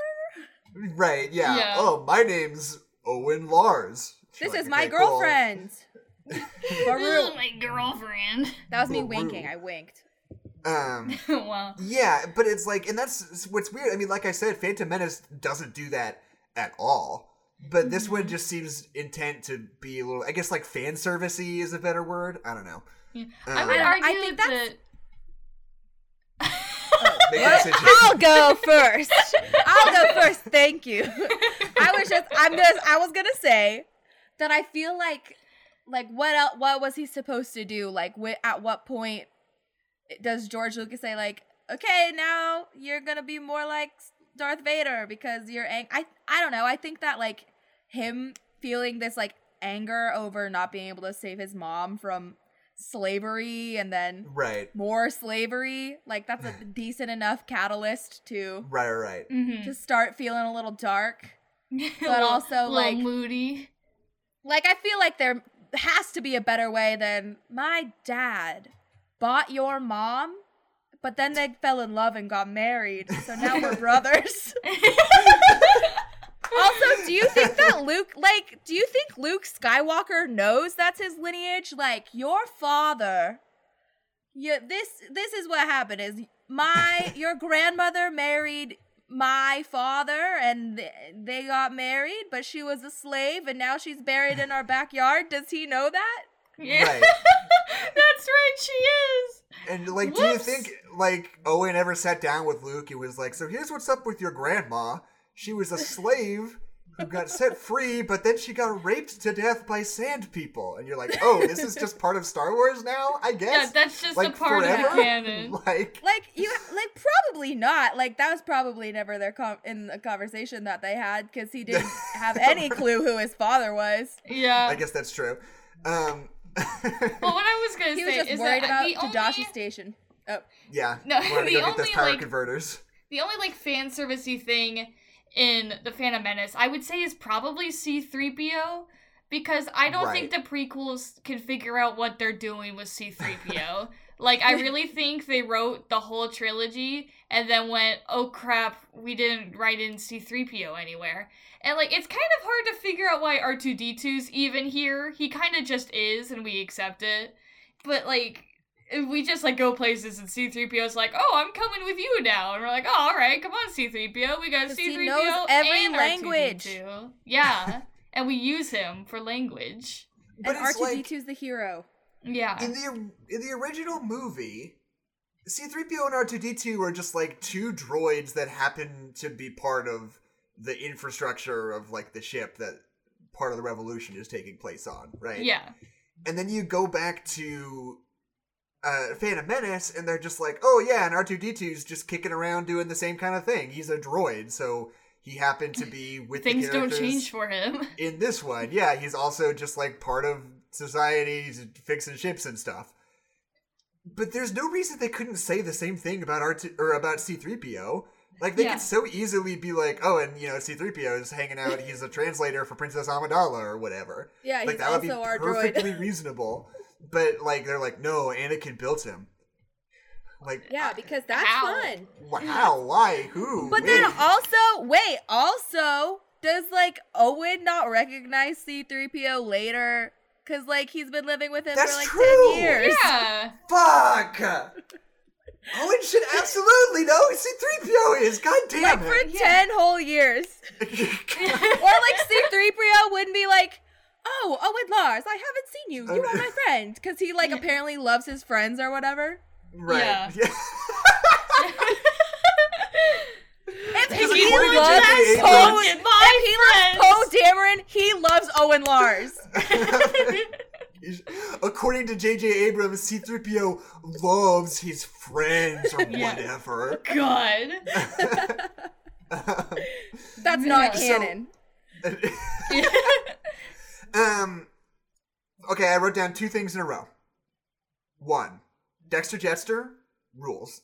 but right, yeah. Yeah. Oh, my name's Owen Lars. This Like, is my okay, cool. girlfriend. This is my girlfriend. That was me Beru. winking. I winked. Um. wow. Yeah, but it's like, and that's what's weird. I mean, like I said, Phantom Menace doesn't do that at all. But this one just seems intent to be a little, I guess, like fan servicey is a better word. I don't know. Yeah. Um, I would I argue think that. that's- Make a What? decision. I'll go first. I'll go first. Thank you. I was just I'm gonna I was gonna say that I feel like like what else, what was he supposed to do? Like wh- at what point does George Lucas say like okay now you're gonna be more like Darth Vader because you're ang- I I don't know I think that like him feeling this like anger over not being able to save his mom from slavery and then right, more slavery like that's a decent enough catalyst to right, right. Mhm. to start feeling a little dark A but little- also, little like- moody. like i feel like there has to be a better way than my dad bought your mom but then they fell in love and got married so now we're brothers. Also do you think that luke like do you think luke skywalker knows that's his lineage? Like your father yeah this this is what happened is my your grandmother married my father and th- they got married but she was a slave and now she's buried in our backyard. Does he know that yeah. Right. That's right, she is. And like, do you think like Owen ever sat down with Luke and was like, "So here's what's up with your grandma. She was a slave." Who got set free, but then she got raped to death by sand people, and you're like, "Oh, this is just part of Star Wars now, I Yeah, guess." that's just like a part of the canon. like, like you like probably not like that was probably never their com- in the conversation that they had because he didn't have any clue who his father was Yeah. I guess that's true. Um, Well, what I was gonna he was say just is worried that about the Tosche only, station oh yeah, No, wanted the go get those only, power like- converters. the only like fan servicey thing in the Phantom Menace, I would say, is probably C-3PO. Because I don't think the prequels can figure out what they're doing with C-3PO. like, I really think they wrote the whole trilogy and then went, oh crap, we didn't write in C-3PO anywhere. And, like, it's kind of hard to figure out why R2-D2's even here. He kind of just is, and we accept it. But, like, we just like go places and C3PO's like, "Oh, I'm coming with you now," and we're like, "Oh, all right, come on, C3PO, we got 'Cause C3PO he knows every and language." R2-D2." Yeah, and we use him for language. But and it's like r2d2's the hero Yeah, in the in the original movie, C-3PO and R2-D2 are just like two droids that happen to be part of the infrastructure of like the ship that part of the revolution is taking place on, right? yeah, And then you go back to uh, Phantom Menace, and they're just like, oh yeah, and R2-D2's just kicking around doing the same kind of thing. He's a droid, so he happened to be with things the don't change for him. in this one. Yeah, he's also just like part of society, he's fixing ships and stuff. But there's no reason they couldn't say the same thing about R2 or about C3PO. Like they Yeah. could so easily be like, oh, and you know, C3PO is hanging out. He's a translator for Princess Amidala or whatever. yeah like he's that would be our perfectly droid reasonable. But like they're like, no, Anakin built him. Like, yeah because that's How? fun wow, why, who? But when? then also, wait, also, does like Owen not recognize C3PO later? Cause like he's been living with him That's for like true. ten years. yeah, fuck. Owen should absolutely know who C3PO is. God damn Like for it. ten whole years. or like C3PO wouldn't be like, "Oh, Owen Lars, I haven't seen you. You are my friend," because he like apparently loves his friends or whatever. right. Yeah. If Because he loves J.J. Poe, Abrams- Look at my if he loves Poe Dameron, he loves Owen Lars. According to J.J. Abrams, C3PO loves his friends or Yeah. whatever. God. That's not So- canon. um, okay, I wrote down two things in a row. One, Dexter Jettster rules.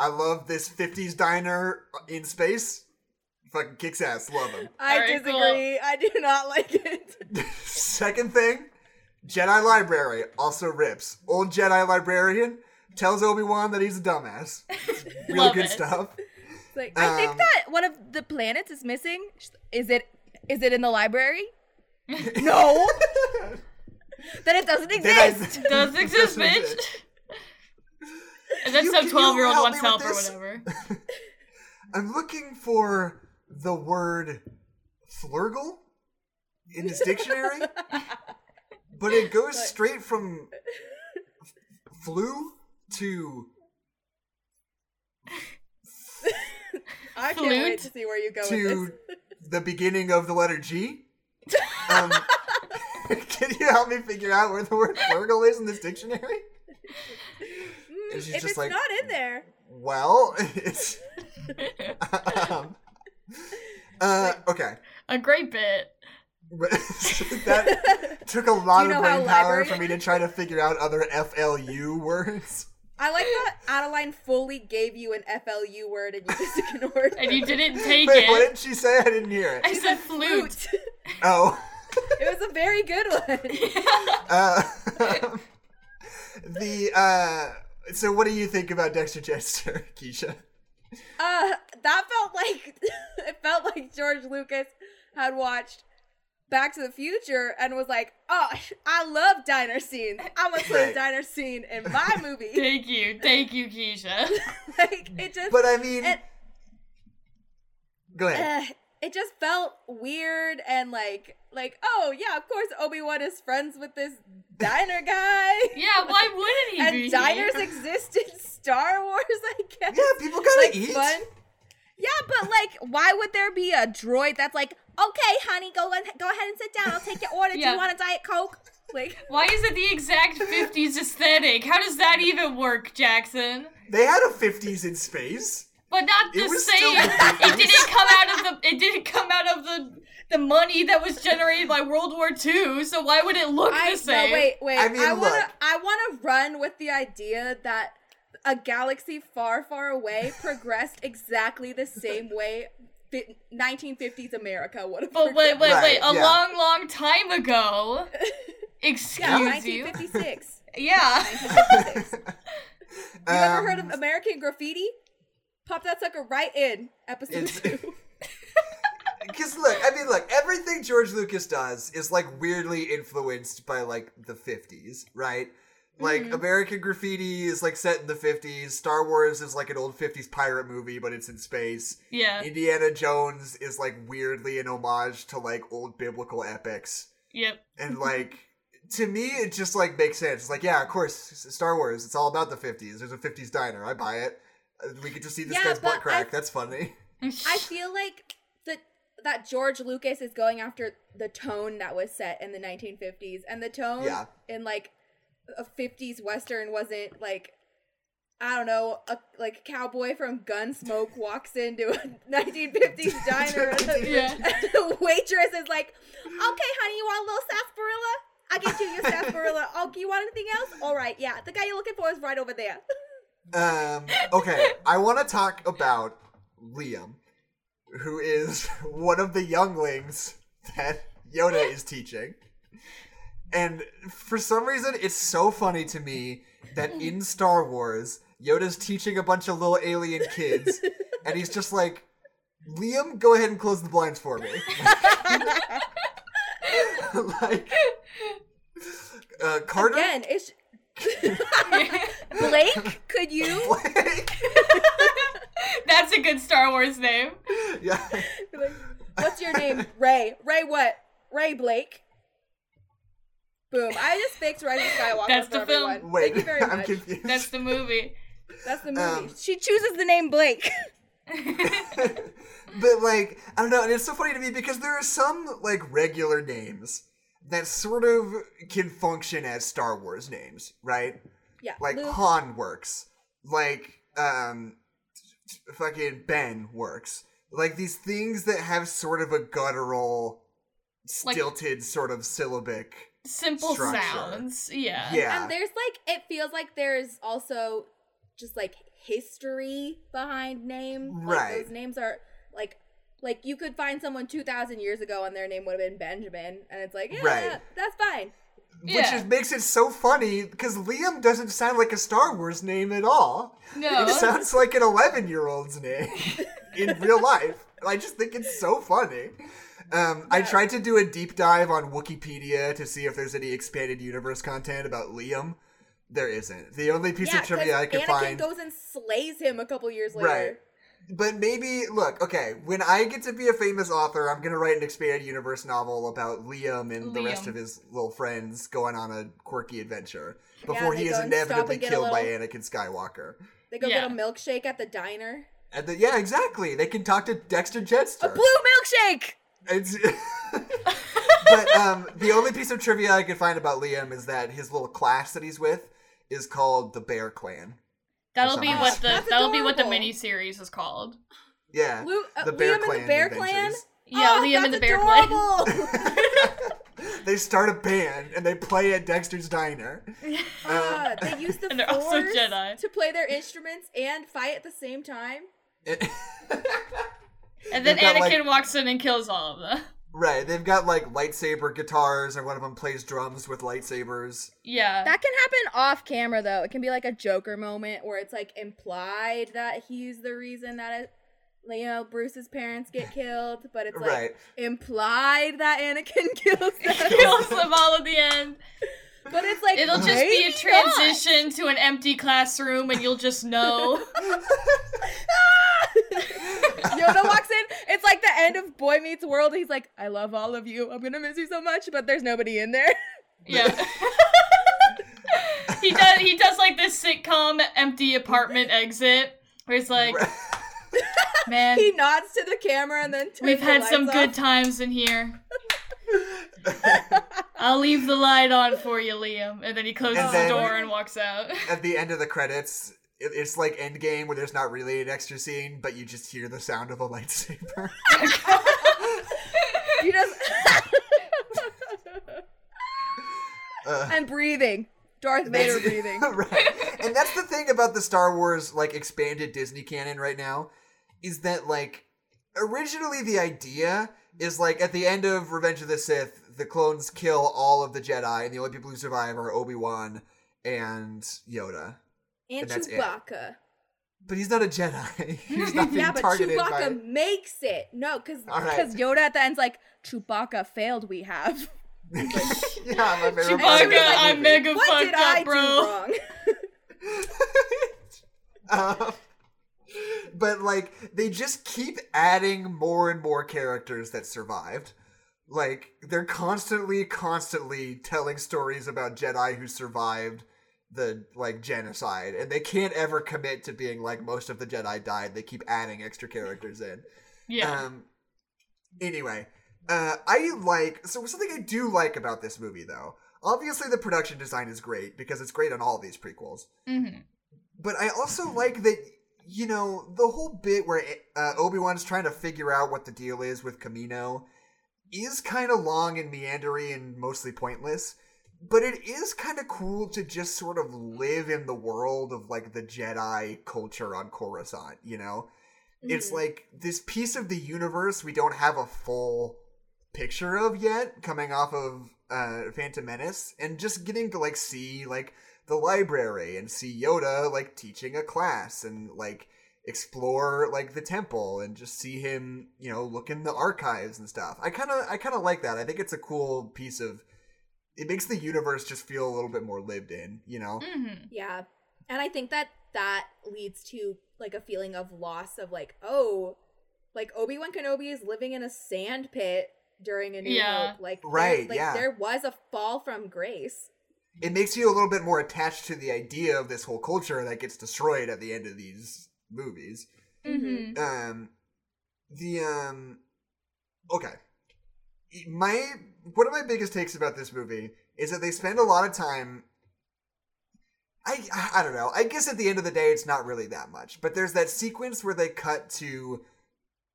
I love this 50s diner in space. Fucking kicks ass. Love him. I Alright, cool. disagree. I do not like it. Second thing, Jedi Library also rips. Old Jedi Librarian tells Obi Wan that he's a dumbass. Real Love good it. stuff. Like I think Um, that one of the planets is missing. Is it? Is it in the library? No. then it doesn't Then I- exist. Does exist, bitch. Exist. And then You- some 12 year old wants me with help or whatever. I'm looking for the word flurgle in this dictionary, but it goes straight from f- flu to I can't wait Flute to see where you go with to this. the beginning of the letter G. Um, can you help me figure out where the word flurgle is in this dictionary? And she's if just it's like- not in there, Well, it's um, uh, okay. A great bit. That took a lot you of know how brain power library- for me to try to figure out other FLU words. I like that Adeline fully gave you an FLU word and you just ignored it. And you didn't take it. Wait, what it. did she say? I didn't hear it. I it. said flute. Flute. Oh. it was a very good one. Uh, the uh, so what do you think about Dexter Jettster, Keisha? Uh, that felt like it felt like George Lucas had watched Back to the Future and was like, "Oh, I love diner scenes. I'm gonna put a diner scene in my movie." Thank you. Thank you, Keisha. like it just, But I mean, and, go ahead. uh, it just felt weird and like, like, oh yeah, of course Obi Wan is friends with this diner guy. Yeah, why wouldn't he be and diners here? exist in Star Wars, I guess. Yeah, people gotta like eat. fun. Yeah, but like, why would there be a droid that's like, okay, honey, go on, go ahead and sit down. I'll take your order. Do you want a diet coke? Like, Why is it the exact 50s aesthetic? How does that even work, Jackson? They had a 50s in space. But not the was same. still It didn't come out of the. It didn't come out of the the money that was generated by World War II. So why would it look I the same? no, wait, wait. I I, mean, wanna, look. I wanna run with the idea that a galaxy far, far away progressed exactly the same way. 1950s America would have. But wait, wait, Right, wait! A yeah. long, long time ago. Excuse Yeah, you. 1956. Yeah. 1956. You ever heard of Um, American Graffiti? Pop that sucker right in episode It's- two. Because look, I mean, look, everything George Lucas does is like weirdly influenced by like the 50s, right? Like Mhm. American Graffiti is like set in the 50s. Star Wars is like an old 50s pirate movie, but it's in space. Yeah. Indiana Jones is like weirdly an homage to like old biblical epics. Yep. And like to me it just like makes sense. It's like, yeah, of course, Star Wars, it's all about the 50s. There's a 50s diner. I buy it. Uh, We get to see this Yeah, guy's butt crack. I- That's funny. I feel like that that George Lucas is going after the tone that was set in the 1950s, and the tone Yeah. in like a 50s western wasn't like I don't know, a like cowboy from Gunsmoke walks into a 1950s diner, and the, Yeah. and the waitress is like, "Okay, honey, you want a little sarsaparilla? I get you your sarsaparilla. Oh, you want anything else? All right, yeah, the guy you're looking for is right over there." Um, okay, I want to talk about Liam, who is one of the younglings that Yoda is teaching. And for some reason, it's so funny to me that in Star Wars, Yoda's teaching a bunch of little alien kids, and he's just like, Liam, go ahead and close the blinds for me. like, uh, Carter? Again, it's Blake. could you? Blake. That's a good Star Wars name. yeah. Like, What's your name? Rey. Rey what? Rey Blake. Boom. I just fixed Rise of Skywalker That's for the film. everyone. Wait, Thank you very I'm much. confused. That's the movie. That's the movie. Um, she chooses the name Blake. but like I don't know, and it's so funny to me because there are some like regular names that sort of can function as Star Wars names, right? yeah. Like Luke. Han works, like um, fucking Ben works, like these things that have sort of a guttural, Like- stilted sort of syllabic. Simple Structure. sounds. Yeah. Yeah, And there's like it feels like there's also just like history behind names. Like, Right. those names are like like you could find someone two thousand years ago and their name would have been Benjamin, and it's like yeah, Right. that's fine. which Yeah. is, makes it so funny because Liam doesn't sound like a Star Wars name at all. No. It sounds like an 11 year old's name in real life. I just think it's so funny. Um, I tried to do a deep dive on Wikipedia to see if there's any expanded universe content about Liam. There isn't. The only piece yeah, of trivia I could Anakin find. goes and slays him a couple years later. Right. But maybe, look, okay, when I get to be a famous author, I'm going to write an expanded universe novel about Liam and the rest of his little friends going on a quirky adventure before they he is inevitably and get a killed by Anakin Skywalker. They go Yeah. get a milkshake at the diner. And the, yeah, exactly. They can talk to Dexter Jettster. A blue milkshake. It's but um, the only piece of trivia I could find about Liam is that his little class that he's with is called the Bear Clan. That'll be what the That's that'll be what the adorable. mini series is called. Yeah, Lu- uh, the Bear Liam Clan. and the Bear Adventures. Clan. Yeah, Oh, Liam and the that's Bear Clan. adorable. they start a band and they play at Dexter's Diner. Ah, they use the And they're also force Jedi. to play their instruments and fight at the same time. And then They've got, Anakin like- walks in and kills all of them. Right, they've got like lightsaber guitars, and one of them plays drums with lightsabers. Yeah. That can happen off camera though. It can be like a Joker moment where it's like implied that he's the reason that it, you know Bruce's parents get killed, but it's like Right. implied that Anakin kills them. kills them all at the end. but it's like It'll just be a maybe not. transition to an empty classroom and you'll just know. Ah! Yoda walks in. It's like the end of Boy Meets World. He's like, "I love all of you. I'm gonna miss you so much," but there's nobody in there. Yeah. he does he does like this sitcom empty apartment exit where he's like, Man, he nods to the camera and then turns we've had some lights good times in here. I'll leave the light on for you, Liam. And then he closes And the door and walks out. At the end of the credits, it's like Endgame where there's not really an extra scene, but you just hear the sound of a lightsaber. You just Uh, and breathing. Darth Vader breathing. right. And that's the thing about the Star Wars like expanded Disney canon right now is that like originally the idea is like at the end of Revenge of the Sith, the clones kill all of the Jedi and the only people who survive are Obi-Wan and Yoda. And And. Chewbacca. But he's not a Jedi. He's not being Yeah, but targeted Chewbacca by makes it. No, because All right. Yoda at the end's like, Chewbacca failed. We have. Yeah, my favorite part of Chewbacca, that I'm movie. mega What fucked did I bro. do wrong? Um, but like they just keep adding more and more characters that survived. Like they're constantly, constantly telling stories about Jedi who survived the like genocide, and they can't ever commit to being like most of the Jedi died. They keep adding extra characters in. Yeah. Um. Anyway, uh, I like so something I do like about this movie though. Obviously, the production design is great because it's great on all these prequels hmm but I also like that you know the whole bit where uh, Obi Wan's trying to figure out what the deal is with Kamino is kind of long and meandering and mostly pointless. But it is kind of cool to just sort of live in the world of like the Jedi culture on Coruscant. You know, it's Mhm. like this piece of the universe we don't have a full picture of yet coming off of uh Phantom Menace and just getting to like see like the library and see Yoda like teaching a class and like explore like the temple and just see him, you know, look in the archives and stuff. I kind of I kind of like that. I think it's a cool piece of it makes the universe just feel a little bit more lived in, you know. hmm Yeah. And I think that that leads to like a feeling of loss of like, oh, like Obi Wan Kenobi is living in a sand pit during a New Yeah. Hope. Like, Right, like yeah. there was a fall from grace. It makes you a little bit more attached to the idea of this whole culture that gets destroyed at the end of these movies. Mm-hmm. Um, the um, okay. My one of my biggest takes about this movie is that they spend a lot of time. I I don't know. I guess at the end of the day, it's not really that much. But there's that sequence where they cut to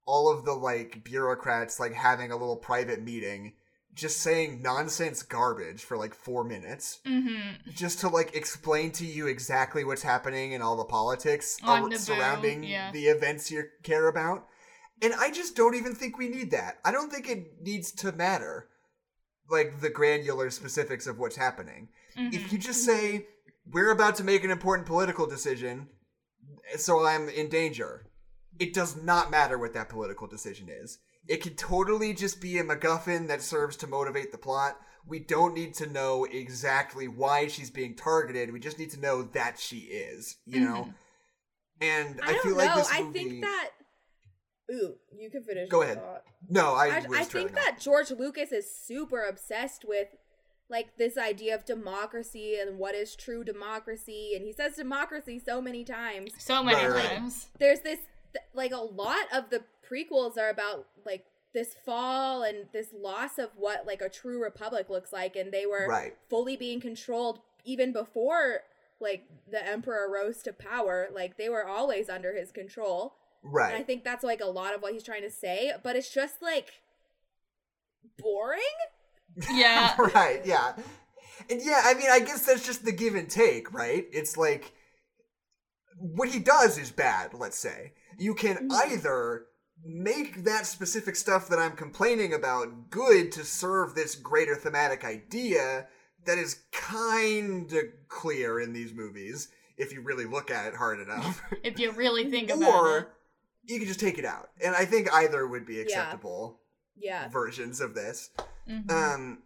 all of the like bureaucrats like having a little private meeting, just saying nonsense garbage for like four minutes Mm-hmm. just to like explain to you exactly what's happening and all the politics On ar- Naboo, surrounding yeah. the events you care about. And I just don't even think we need that. I don't think it needs to matter, like the granular specifics of what's happening. Mm-hmm. If you just say, we're about to make an important political decision, so I'm in danger, it does not matter what that political decision is. It could totally just be a MacGuffin that serves to motivate the plot. We don't need to know exactly why she's being targeted. We just need to know that she is, you know? Mm-hmm. And I, I, don't feel know. like this I think that. Ooh, you can finish. Go ahead. thought. No, I, I, was I think not- that George Lucas is super obsessed with like this idea of democracy and what is true democracy and he says democracy so many times So many Right, right. times. there's this th- like a lot of the prequels are about like this fall and this loss of what like a true republic looks like and they were Right. fully being controlled even before like the emperor rose to power like they were always under his control and I think that's like a lot of what he's trying to say, but it's just like boring. Yeah. right, yeah. And yeah, I mean, I guess that's just the give and take, right? It's like what he does is bad, let's say. You can mm-hmm. either make that specific stuff that I'm complaining about good to serve this greater thematic idea that is kind of clear in these movies if you really look at it hard enough. If you really think about it. or you can just take it out. And I think either would be acceptable Yeah. versions of this. Mhm. Um,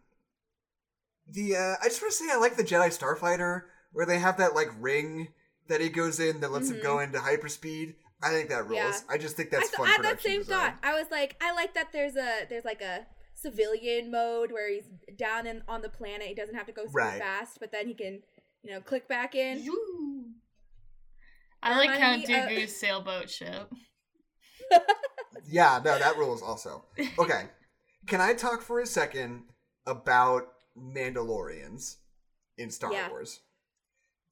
the uh, I just want to say I like the Jedi Starfighter where they have that like ring that he goes in that lets him go into hyperspeed. I think that rules. Yeah. I just think I, that's th- fun I had that same design. thought. I was like, I like that there's a there's like a civilian mode where he's down in on the planet. He doesn't have to go super Right. fast, but then he can, you know, click back in. Yoo. I like Count Reminded me, uh, sailboat ship. Yeah, no, that rules also. Okay, can I talk for a second about Mandalorians in Star Yeah. Wars?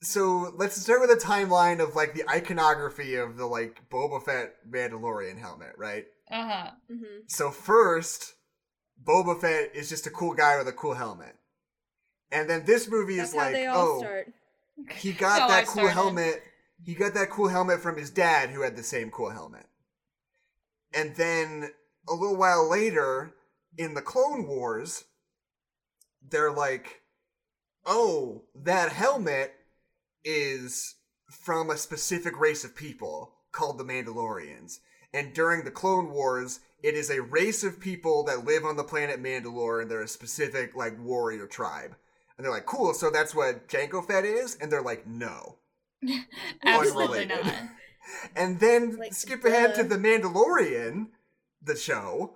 So let's start with a timeline of like the iconography of the like Boba Fett Mandalorian helmet, right? Uh huh. hmm So first, Boba Fett is just a cool guy with a cool helmet. And then this movie That's is how like, they all oh, start. he got how I that cool started. helmet. He got that cool helmet from his dad who had the same cool helmet. And then a little while later in the Clone Wars, they're like, "Oh, that helmet is from a specific race of people called the Mandalorians." And during the Clone Wars, it is a race of people that live on the planet Mandalore, and they're a specific like warrior tribe. And they're like, "Cool, so that's what Jango Fett is?" And they're like, "No." Absolutely not. And then Like, skip ahead to the Mandalorian, the show,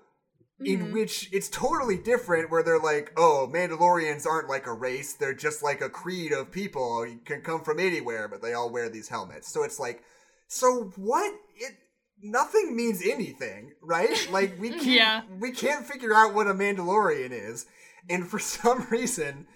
in Mhm. which it's totally different. Where they're like, "Oh, Mandalorians aren't like a race; they're just like a creed of people. You can come from anywhere, but they all wear these helmets." So it's like, so what? It nothing means anything, right? Like we can't, Yeah. we can't figure out what a Mandalorian is, and for some reason,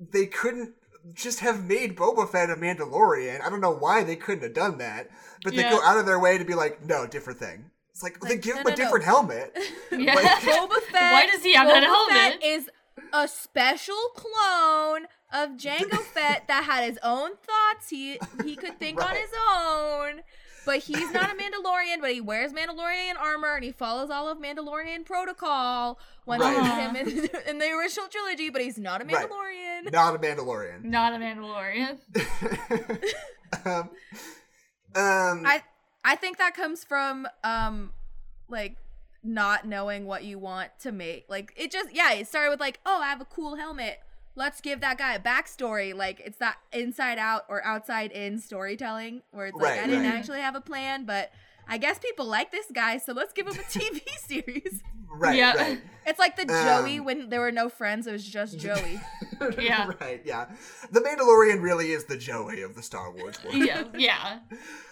they couldn't just have made Boba Fett a Mandalorian. I don't know why they couldn't have done that, but they go out of their way to be like, no, different thing. It's like, they Like, give no, him a no, no. different helmet. Yeah. Like- Boba Fett. Why does he have that Boba Fett helmet? is a special clone of Jango Fett that had his own thoughts. He he could think on his own. But he's not a Mandalorian, but he wears Mandalorian armor and he follows all of Mandalorian protocol when Right. you meet him in, in the original trilogy, but he's not a Right. Mandalorian. Not a Mandalorian. Not a Mandalorian. um, um, I I think that comes from um like not knowing what you want to make. Like it just yeah, it started with like, oh, I have a cool helmet. let's give that guy a backstory. Like it's that inside out or outside in storytelling where it's like Right, I didn't right. actually have a plan, but I guess people like this guy, so let's give him a TV series. Right, Yeah. right. It's like the Joey Um, when there were no friends, it was just Joey. Yeah. right, yeah. The Mandalorian really is the Joey of the Star Wars world. Yeah, yeah.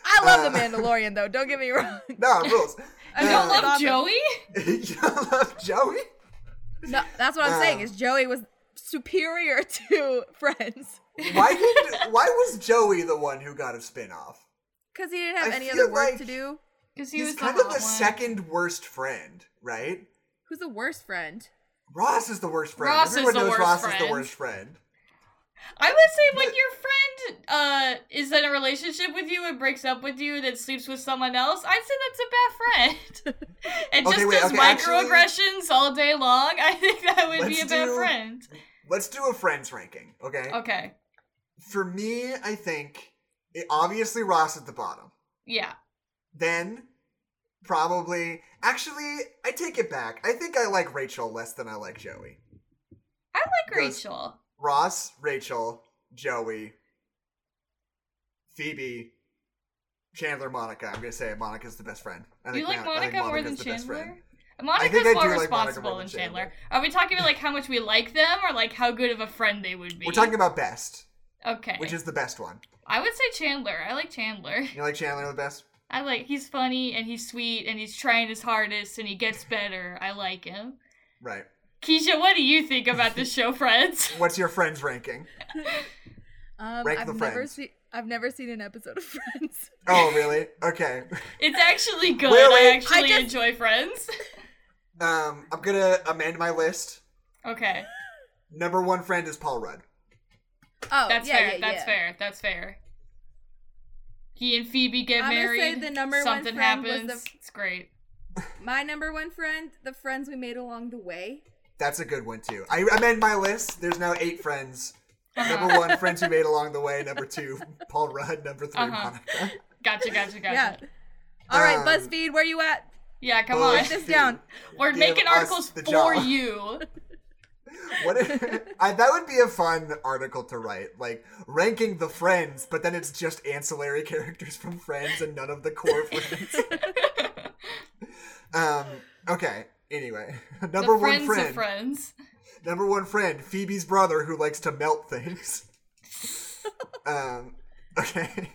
I love Uh, the Mandalorian though, don't get me wrong. No, rules. I don't Uh, love. Joey? you don't love Joey? No, that's what I'm saying. Uh, Is Joey was superior to Friends Why did why was Joey the one who got a spin-off? Because he didn't have I any other work like- to do. Because he He's was kind the of the one. second worst friend, right? Who's the worst friend? Ross is the worst friend. Ross is Everyone the knows worst Ross is friend. the worst friend. I would say when your friend uh is in a relationship with you and breaks up with you and then sleeps with someone else, I'd say that's a bad friend. and Okay, just wait, does okay, actually- microaggressions all day long, I think that would be a bad do- friend. Let's do a friends ranking, okay? Okay. For me, I think it, obviously Ross at the bottom. Yeah. Then probably actually I take it back. I think I like Rachel less than I like Joey. I like Rachel. Ross, Rachel, Joey, Phoebe, Chandler, Monica. I'm gonna say Monica's the best friend. I Do you like think Monica more than Chandler? Monica's more like Monica responsible than Chandler. Chandler. Are we talking about like how much we like them or like how good of a friend they would be? We're talking about best, Okay. which is the best one. I would say Chandler. I like Chandler. You like Chandler the best? I like he's funny and he's sweet and he's trying his hardest and he gets better. I like him. Right. Keisha, what do you think about this show, friends? What's your friends ranking? Um, Rank I've the never Friends. seen. I've never seen an episode of Friends. Oh, really? Okay. It's actually good. Wait, wait. I actually I just- enjoy Friends. Um, I'm gonna amend my list. Okay, Number one friend is Paul Rudd. Oh, that's yeah, fair. yeah, that's yeah. fair. That's fair. He and Phoebe get I'm gonna say married. the number one Something friend was happens. the- It's great. My number one friend, the friends we made along the way. That's a good one too. I amend my list. There's now eight friends. Uh-huh. Number one, friends who made along the way. Number two, Paul Rudd. Number 3 Uh-huh. Monica. Gotcha, gotcha, gotcha. Yeah. Yeah, All right, Um, BuzzFeed, where are you at? Yeah, come Oh, on. Write this down. We're Give making articles for job. you. What? If, I, that would be a fun article to write, like ranking the friends, but then it's just ancillary characters from Friends and none of the core friends. um. Okay. Anyway, number one friend. of friends. Number one friend, Phoebe's brother who likes to melt things. um, okay.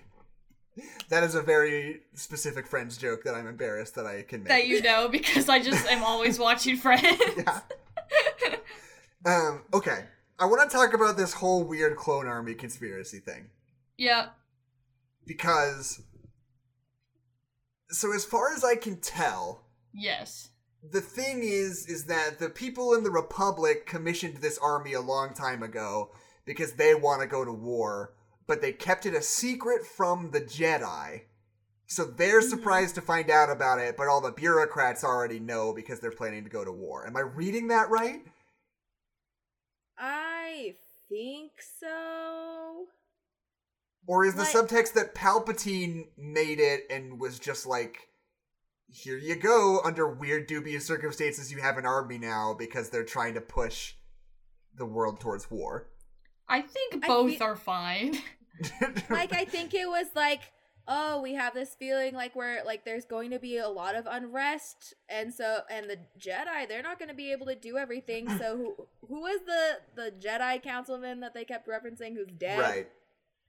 That is a very specific Friends joke that I'm embarrassed that I can make. That you know because I just am always watching Friends. yeah. Um, okay. I want to talk about this whole weird clone army conspiracy thing. yeah. Because. So, as far as I can tell, Yes. the thing is is that the people in the republic commissioned this army a long time ago because they want to go to war but they kept it a secret from the jedi so they're surprised to find out about it but all the bureaucrats already know because they're planning to go to war am i reading that right I think so. or is the Like- subtext that palpatine made it and was just like here you go under weird dubious circumstances you have an army now because they're trying to push the world towards war I think I both are fine. Like I think it was like, oh, we have this feeling like we're like there's going to be a lot of unrest, and so and the Jedi they're not going to be able to do everything. So who who was the the Jedi councilman that they kept referencing who's dead? right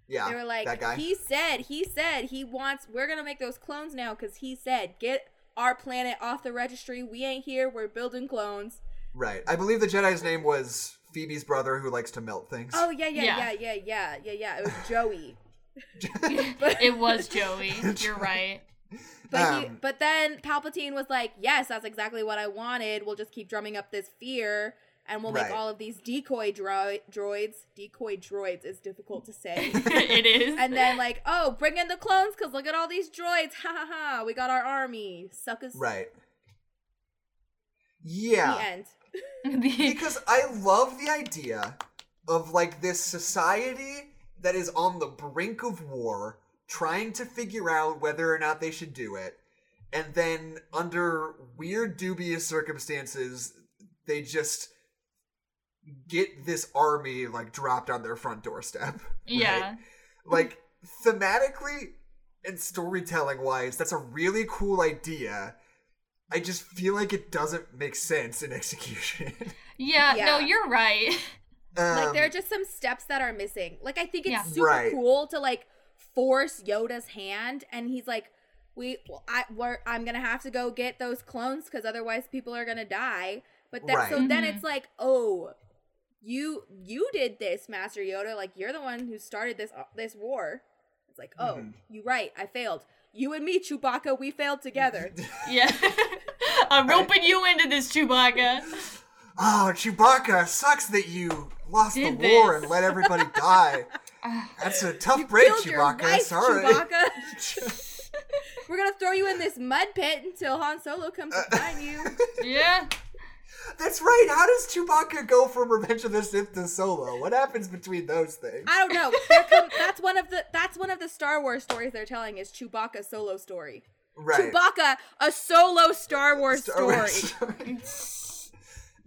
yeah They were like, that guy he said, he said he wants. We're gonna make those clones now because he said, get our planet off the registry. We ain't here. We're building clones. right i believe the jedi's name was phoebe's brother who likes to melt things Oh yeah, yeah, Yeah. yeah, yeah, yeah, yeah, yeah. It was Joey. it was Joey. You're right. But he, Um, but then Palpatine was like, "Yes, that's exactly what I wanted. We'll just keep drumming up this fear, and we'll Right. make all of these decoy dro- droids. Decoy droids is difficult to say. it is. and then like, oh, bring in the clones, cause look at all these droids. Ha ha ha. We got our army. Suckers. right Yeah. The yeah end. because i love the idea of like this society that is on the brink of war trying to figure out whether or not they should do it and then under weird dubious circumstances they just get this army like dropped on their front doorstep. Yeah. right? Like thematically and storytelling wise, that's a really cool idea. I just feel like it doesn't make sense in execution. Yeah, no, you're right. like Um, there are just some steps that are missing. Like I think it's Yeah. super Right. cool to like force Yoda's hand, and he's like, "We, well, I, we're, I'm gonna have to go get those clones because otherwise people are gonna die." But then, so Right. then it's like, "Oh, you, you did this, Master Yoda. Like you're the one who started this, uh, this war." It's like, "Oh, Mhm. you right. I failed. You and me, Chewbacca, we failed together." Yeah. I'm roping you into this, Chewbacca. Oh, Chewbacca, sucks that you lost the Did war and let everybody die. That's a tough break, Killed your Chewbacca. wife, Sorry. Chewbacca. We're gonna throw you in this mud pit until Han Solo comes Uh, to find you. Yeah. That's right. How does Chewbacca go from Revenge of the Sith to Solo? What happens between those things? I don't know. Come, that's one of the that's one of the Star Wars stories they're telling is Chewbacca's solo story. right. Chewbacca, a solo Star Wars Star story. Wars story.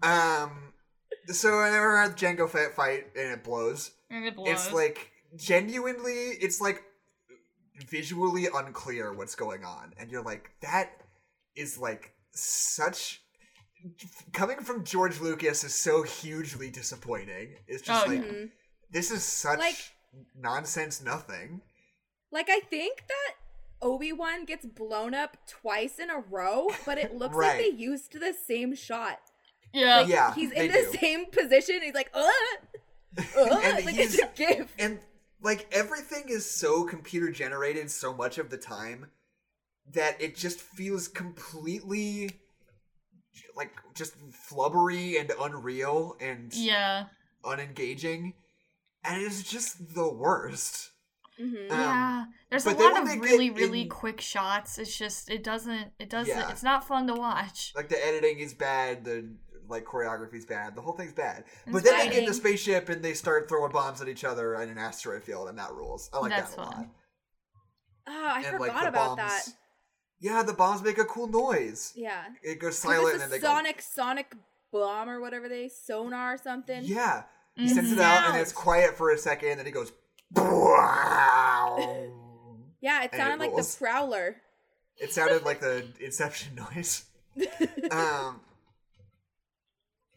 Um. So I never had Jango Fett fight and it blows. And it blows. It's like genuinely, it's like visually unclear what's going on, and you're like, that is like such. Coming from George Lucas is so hugely disappointing. It's just Oh, like yeah. Mhm. this is such Like- nonsense. Nothing. Like I think that Obi Wan gets blown up twice in a row, but it looks like they used the same shot. Yeah. Like, Yeah, he's in the do. same position. He's like, uh, uh, And like he's- it's a gif. and like everything is so computer generated so much of the time that it just feels completely like just flubbery and unreal and Yeah. unengaging and it's just the worst hmm Um, yeah. There's a lot of really, really in- quick shots. It's just it doesn't it doesn't Yeah. it's not fun to watch. like the editing is bad the like choreography's bad the whole thing's bad but It's then they get in the spaceship and they start throwing bombs at each other in an asteroid field and that rules i like That's that a lot fun. Oh, I and forgot like about bombs that. yeah the bombs make a cool noise Yeah. it goes silent it's and a then they sonic sonic bomb or whatever they sonar or something. yeah he Mhm. sends it out and it's quiet for a second and then he goes Yeah, it And it sounded like the rolls. Prowler. it sounded like the inception noise um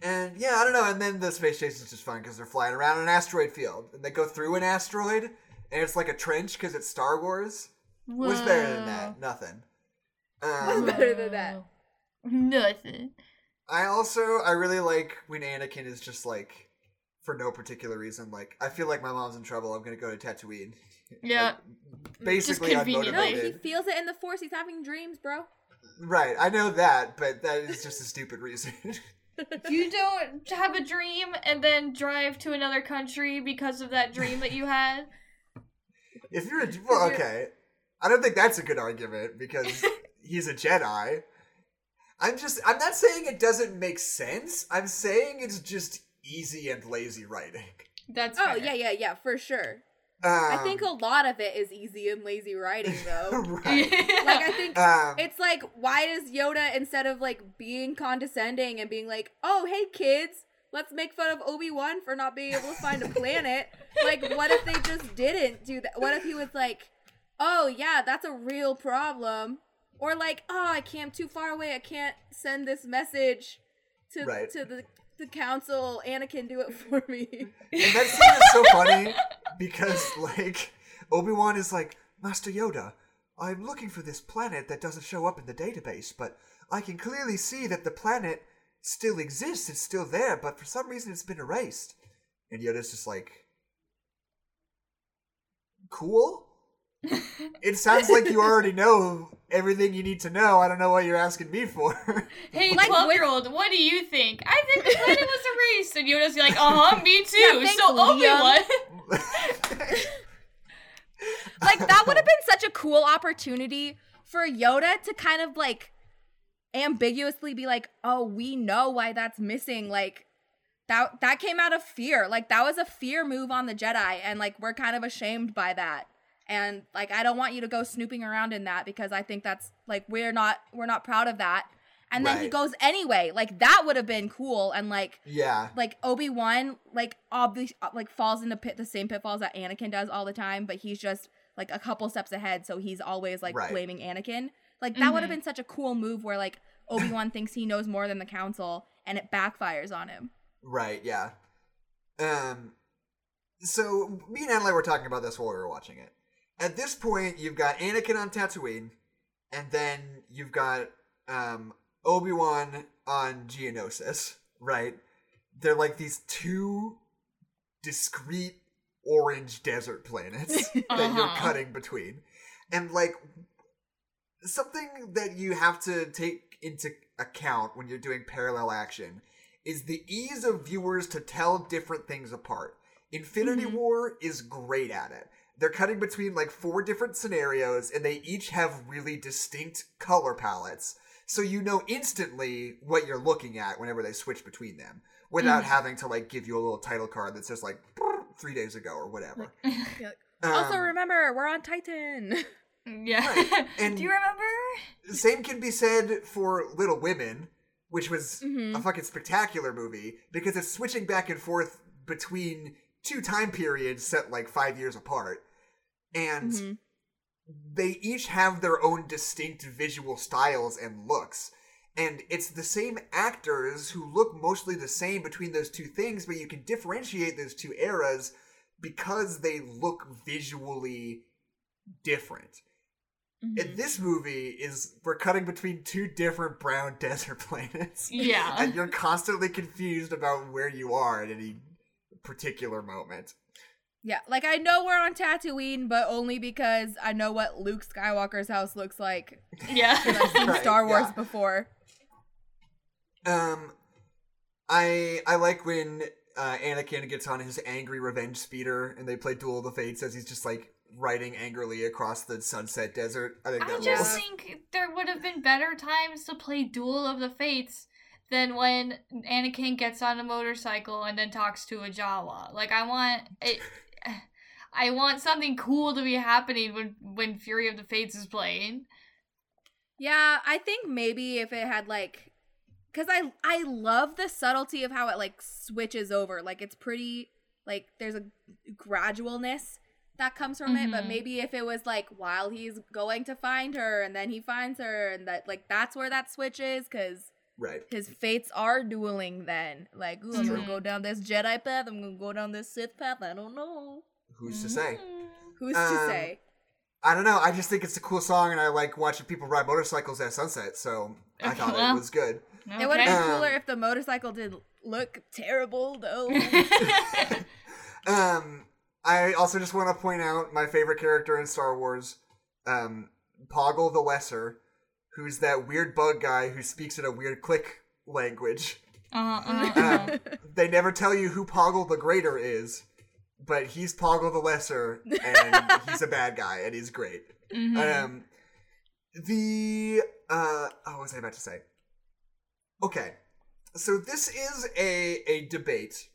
and yeah i don't know and then the space chase is just fun because they're flying around an asteroid field and they go through an asteroid and it's like a trench because it's star wars Whoa. what's better than that nothing What's um, better than that? Nothing. i also i really like when anakin is just like for no particular reason like i feel like my mom's in trouble i'm gonna go to tatooine Yeah. Like, basically conveniently. No, he feels it in the Force. He's having dreams, bro. right i know that but that is just a stupid reason You don't have a dream and then drive to another country because of that dream that you had. If you're a well, okay, I don't think that's a good argument because he's a Jedi. I'm just I'm not saying it doesn't make sense. I'm saying it's just easy and lazy writing. That's Oh fair. yeah, yeah, yeah, for sure. Um, I think a lot of it is easy and lazy writing, though. right. like I think Um, it's like, why does Yoda instead of like being condescending and being like, "Oh, hey kids, let's make fun of Obi Wan for not being able to find a planet," like, what if they just didn't do that? What if he was like, "Oh yeah, that's a real problem," or like, "Oh, I can't, I'm too far away. I can't send this message to Right. to the the council. Anakin, do it for me." and that scene is so funny because like Obi Wan is like Master Yoda. I'm looking for this planet that doesn't show up in the database, but I can clearly see that the planet still exists. It's still there, but for some reason it's been erased. And Yoda's just like, cool. It sounds like you already know everything you need to know. I don't know what you're asking me for. Hey, Like, 12 year old, what do you think? I think the planet was erased. And Yoda's like, uh huh, me too. Yeah, thanks, so Obi Liam. Wan. like that would have been such a cool opportunity for Yoda to kind of like ambiguously be like, "Oh, we know why that's missing." Like that that came out of fear. Like that was a fear move on the Jedi and like we're kind of ashamed by that. And like I don't want you to go snooping around in that because I think that's like we're not we're not proud of that. and then he goes anyway. Like that would have been cool and like Yeah. like Obi Wan, like obviously, like falls into pit the same pitfalls that Anakin does all the time, but he's just like a couple steps ahead, so he's always like Right. blaming Anakin. Like that would have Mhm. been such a cool move where like Obi Wan thinks he knows more than the Council, and it backfires on him. Right, yeah. Um so me and Adelaide were talking about this while we were watching it. At this point, you've got Anakin on Tatooine, and then you've got um Obi-Wan on Geonosis, right? They're like these two discrete orange desert planets that you're Uh-huh. cutting between. And like something that you have to take into account when you're doing parallel action is the ease of viewers to tell different things apart. Infinity Mhm. War is great at it. They're cutting between like four different scenarios and they each have really distinct color palettes. So you know instantly what you're looking at whenever they switch between them without Mhm. having to like give you a little title card that says like three days ago or whatever. also, Um, remember we're on Titan. yeah. Right. And- Do you remember? Same can be said for Little Women, which was Mhm. a fucking spectacular movie because it's switching back and forth between two time periods set like five years apart. And Mhm. they each have their own distinct visual styles and looks. And it's the same actors who look mostly the same between those two things, but you can differentiate those two eras because they look visually different. Mhm. And this movie is we're cutting between two different brown desert planets. Yeah. and you're constantly confused about where you are at any particular moment. Yeah, like I know we're on Tatooine, but only because I know what Luke Skywalker's house looks like. Yeah, I've seen Right, Star Wars yeah. before. Um I I like when uh, Anakin gets on his angry revenge speeder and they play Duel of the Fates as he's just like riding angrily across the sunset desert. I think I that just was think there would have been better times to play Duel of the Fates than when Anakin gets on a motorcycle and then talks to a Jawa. Like I want it. I want something cool to be happening when when Fury of the Fates is playing. Yeah, I think maybe if it had like cuz I I love the subtlety of how it like switches over. Like it's pretty like there's a gradualness that comes from it, but Mhm. maybe if it was like while he's going to find her and then he finds her and that like that's where that switch is cuz right. his fates are dueling then. Like, ooh, I'm gonna go down this Jedi path, I'm gonna go down this Sith path, I don't know. Who's to say? Mm. Who's Um, to say? I don't know. I just think it's a cool song, and I like watching people ride motorcycles at sunset. So I thought well. it was good. It would have been Um, cooler if the motorcycle did look terrible though. Um, I also just want to point out my favorite character in Star Wars, um, Poggle the Lesser, who's that weird bug guy who speaks in a weird click language. Uh, uh, they never tell you who Poggle the Greater is, but he's Poggle the Lesser, and he's a bad guy, and he's great. Mhm. Um, the uh, oh, what was I about to say? Okay, so this is a a debate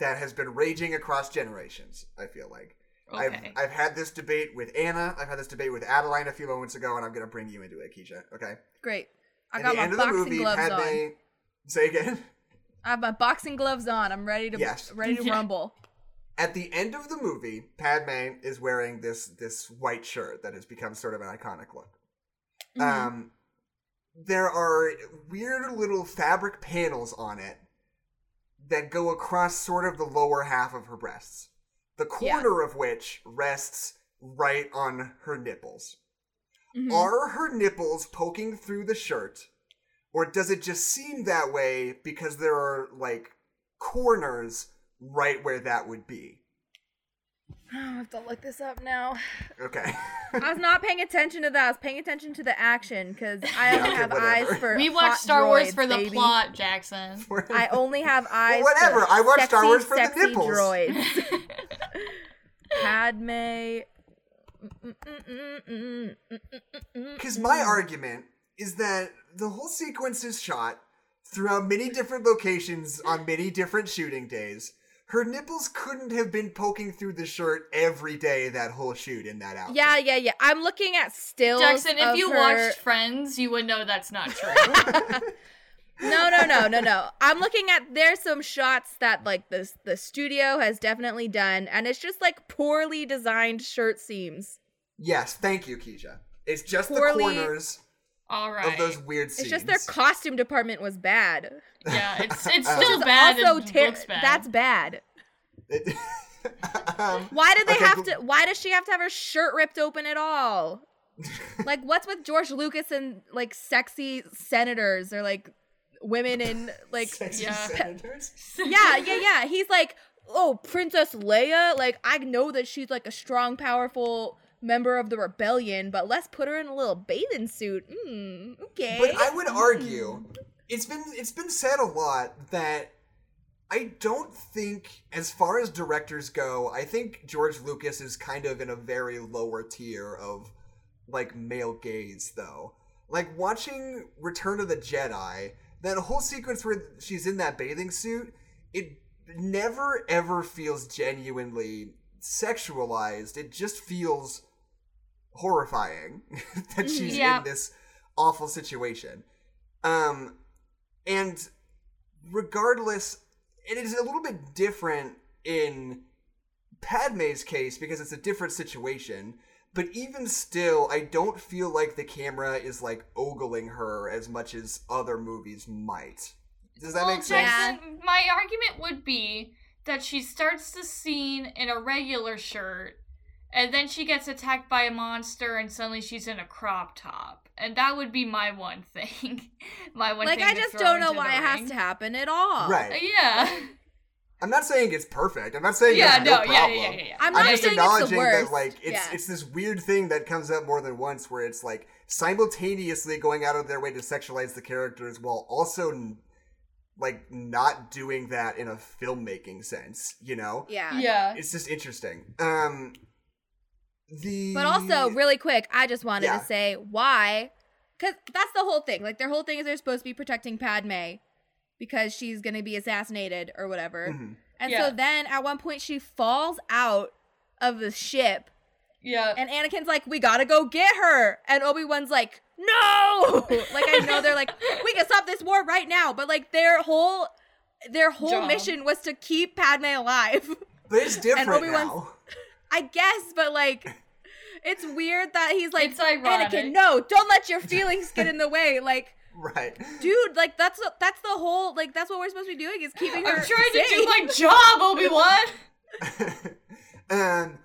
that has been raging across generations. I feel like okay. I've I've had this debate with Anna. I've had this debate with Adeline a few moments ago, and I'm gonna bring you into it, Keisha. Okay. Great. I At got the my end of the boxing movie, gloves Padme. on. Say again. I have my boxing gloves on. I'm ready to Yes. ready to rumble. At the end of the movie, Padme is wearing this this white shirt that has become sort of an iconic look. Mhm. Um, there are weird little fabric panels on it that go across sort of the lower half of her breasts, the Yeah. corner of which rests right on her nipples. Mhm. Are her nipples poking through the shirt, or does it just seem that way because there are like corners right where that would be? I have to look this up now. Okay. I was not paying attention to that. I was paying attention to the action because I only okay, have whatever. eyes for. we hot watch Star Wars droids, for the baby. plot, Jackson. I only have eyes. For whatever, For I watch Star Wars for the sexy nipples. Droids. Padme. Because my argument is that the whole sequence is shot throughout many different locations on many different shooting days her nipples couldn't have been poking through the shirt every day that whole shoot in that outfit. Yeah, yeah, yeah. I'm looking at stills. Jackson, if of you her- watched Friends, you would know that's not true. No, no, no, no, no. I'm looking at there's some shots that like the the studio has definitely done, and it's just like poorly designed shirt seams. Yes, thank you, Keisha. It's just Poorly- the corners All right. of those weird scenes. It's just their costume department was bad. Yeah, it's it's Um, still Which bad. Also, and ter- looks bad. that's bad. It- um, Why did they Okay, have cool. to? Why does she have to have her shirt ripped open at all? like, what's with George Lucas and like sexy senators or like women in like sexy yeah. senators. yeah, yeah, yeah. He's like, oh, Princess Leia. Like, I know that she's like a strong, powerful member of the rebellion, but let's put her in a little bathing suit. Mm, okay. But I would argue it's been it's been said a lot that I don't think as far as directors go, I think George Lucas is kind of in a very lower tier of like male gaze though. Like watching Return of the Jedi, that whole sequence where she's in that bathing suit, it never ever feels genuinely sexualized. It just feels horrifying that she's in this awful situation. Um, and regardless, it is a little bit different in Padme's case because it's a different situation. But even still, I don't feel like the camera is like ogling her as much as other movies might. Does that well, make sense? Jackson, my argument would be that she starts the scene in a regular shirt, and then she gets attacked by a monster, and suddenly she's in a crop top, and that would be my one thing. my one thing. like, thing I just don't know why it has to happen at all. Uh, Yeah. I'm not saying it's perfect. I'm not saying yeah. No. no yeah, problem. yeah. Yeah. Yeah. I'm I'm not just saying it's the acknowledging worst. that like it's Yeah. it's this weird thing that comes up more than once where it's like simultaneously going out of their way to sexualize the characters while also like not doing that in a filmmaking sense, you know? Yeah. Yeah. It's just interesting. Um the But also, really quick, I just wanted Yeah. to say why, because that's the whole thing. Like their whole thing is they're supposed to be protecting Padme because she's gonna be assassinated or whatever. Mhm. And Yeah. so then at one point she falls out of the ship, Yeah. and Anakin's like, "We gotta go get her," and Obi Wan's like, "No!" like I know they're like, "We can stop this war right now," but like their whole their whole Job. mission was to keep Padme alive. But it's different Obi-Wan's- now. I guess, but like, it's weird that he's like, It's ironic. Anakin, no, don't let your feelings get in the way. Like, Right. dude, like that's that's the whole like that's what we're supposed to be doing is keeping her. I'm trying to do my job, Obi Wan. and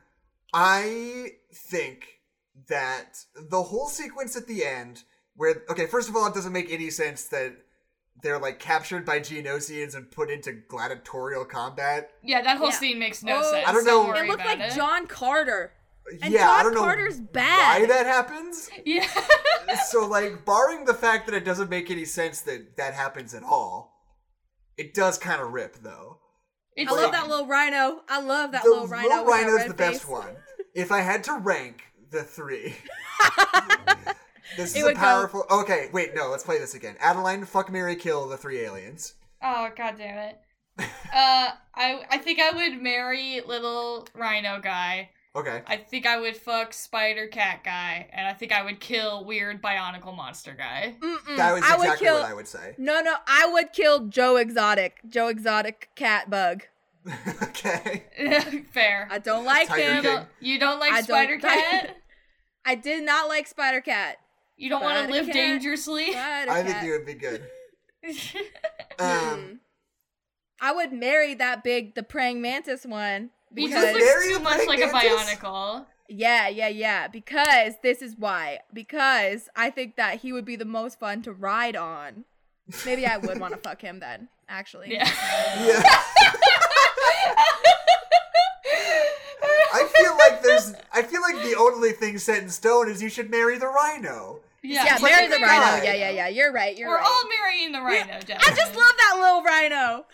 I think that the whole sequence at the end, where okay, first of all, it doesn't make any sense that they're like captured by Geonosians and put into gladiatorial combat. Yeah, that whole Yeah. scene makes no Oh, sense. I don't know- worry It looked like it. John Carter, and yeah, John I don't know Carter's bad. why that happens. Yeah. so like, barring the fact that it doesn't make any sense that that happens at all, it does kind of rip though. It's I love that little rhino. I love that little rhino. little with that rhino's red the best one. If I had to rank the three, this It is a would go- powerful. Okay, wait, no, let's play this again. Adeline, fuck, Mary, kill the three aliens. Oh god damn it. Uh, I I think I would marry little rhino guy. Okay, I think I would fuck spider cat guy, and I think I would kill weird bionicle monster guy. Mm-mm. that was I would exactly kill. what I would say. No, no, I would kill Joe Exotic. Joe Exotic cat bug. okay, Fair. I don't like Tiger him. King. you don't like I don't spider like- cat? I did not like Spider Cat. You don't want to live cat. dangerously? I think Cat. you would be good. Hmm. Um, I would marry that big, the praying mantis one. he Because, just Marry looks too much like a bionicle. yeah, yeah, yeah. Because this is why. Because I think that he would be the most fun to ride on. Maybe I would want to fuck him then, actually. Yeah. yeah, I feel like there's. I feel like the only thing set in stone is you should marry the rhino. Yeah, Yeah, marry the good rhino. guy. Yeah, yeah, yeah. You're right. You're We're right. all marrying the rhino, I just love that little rhino.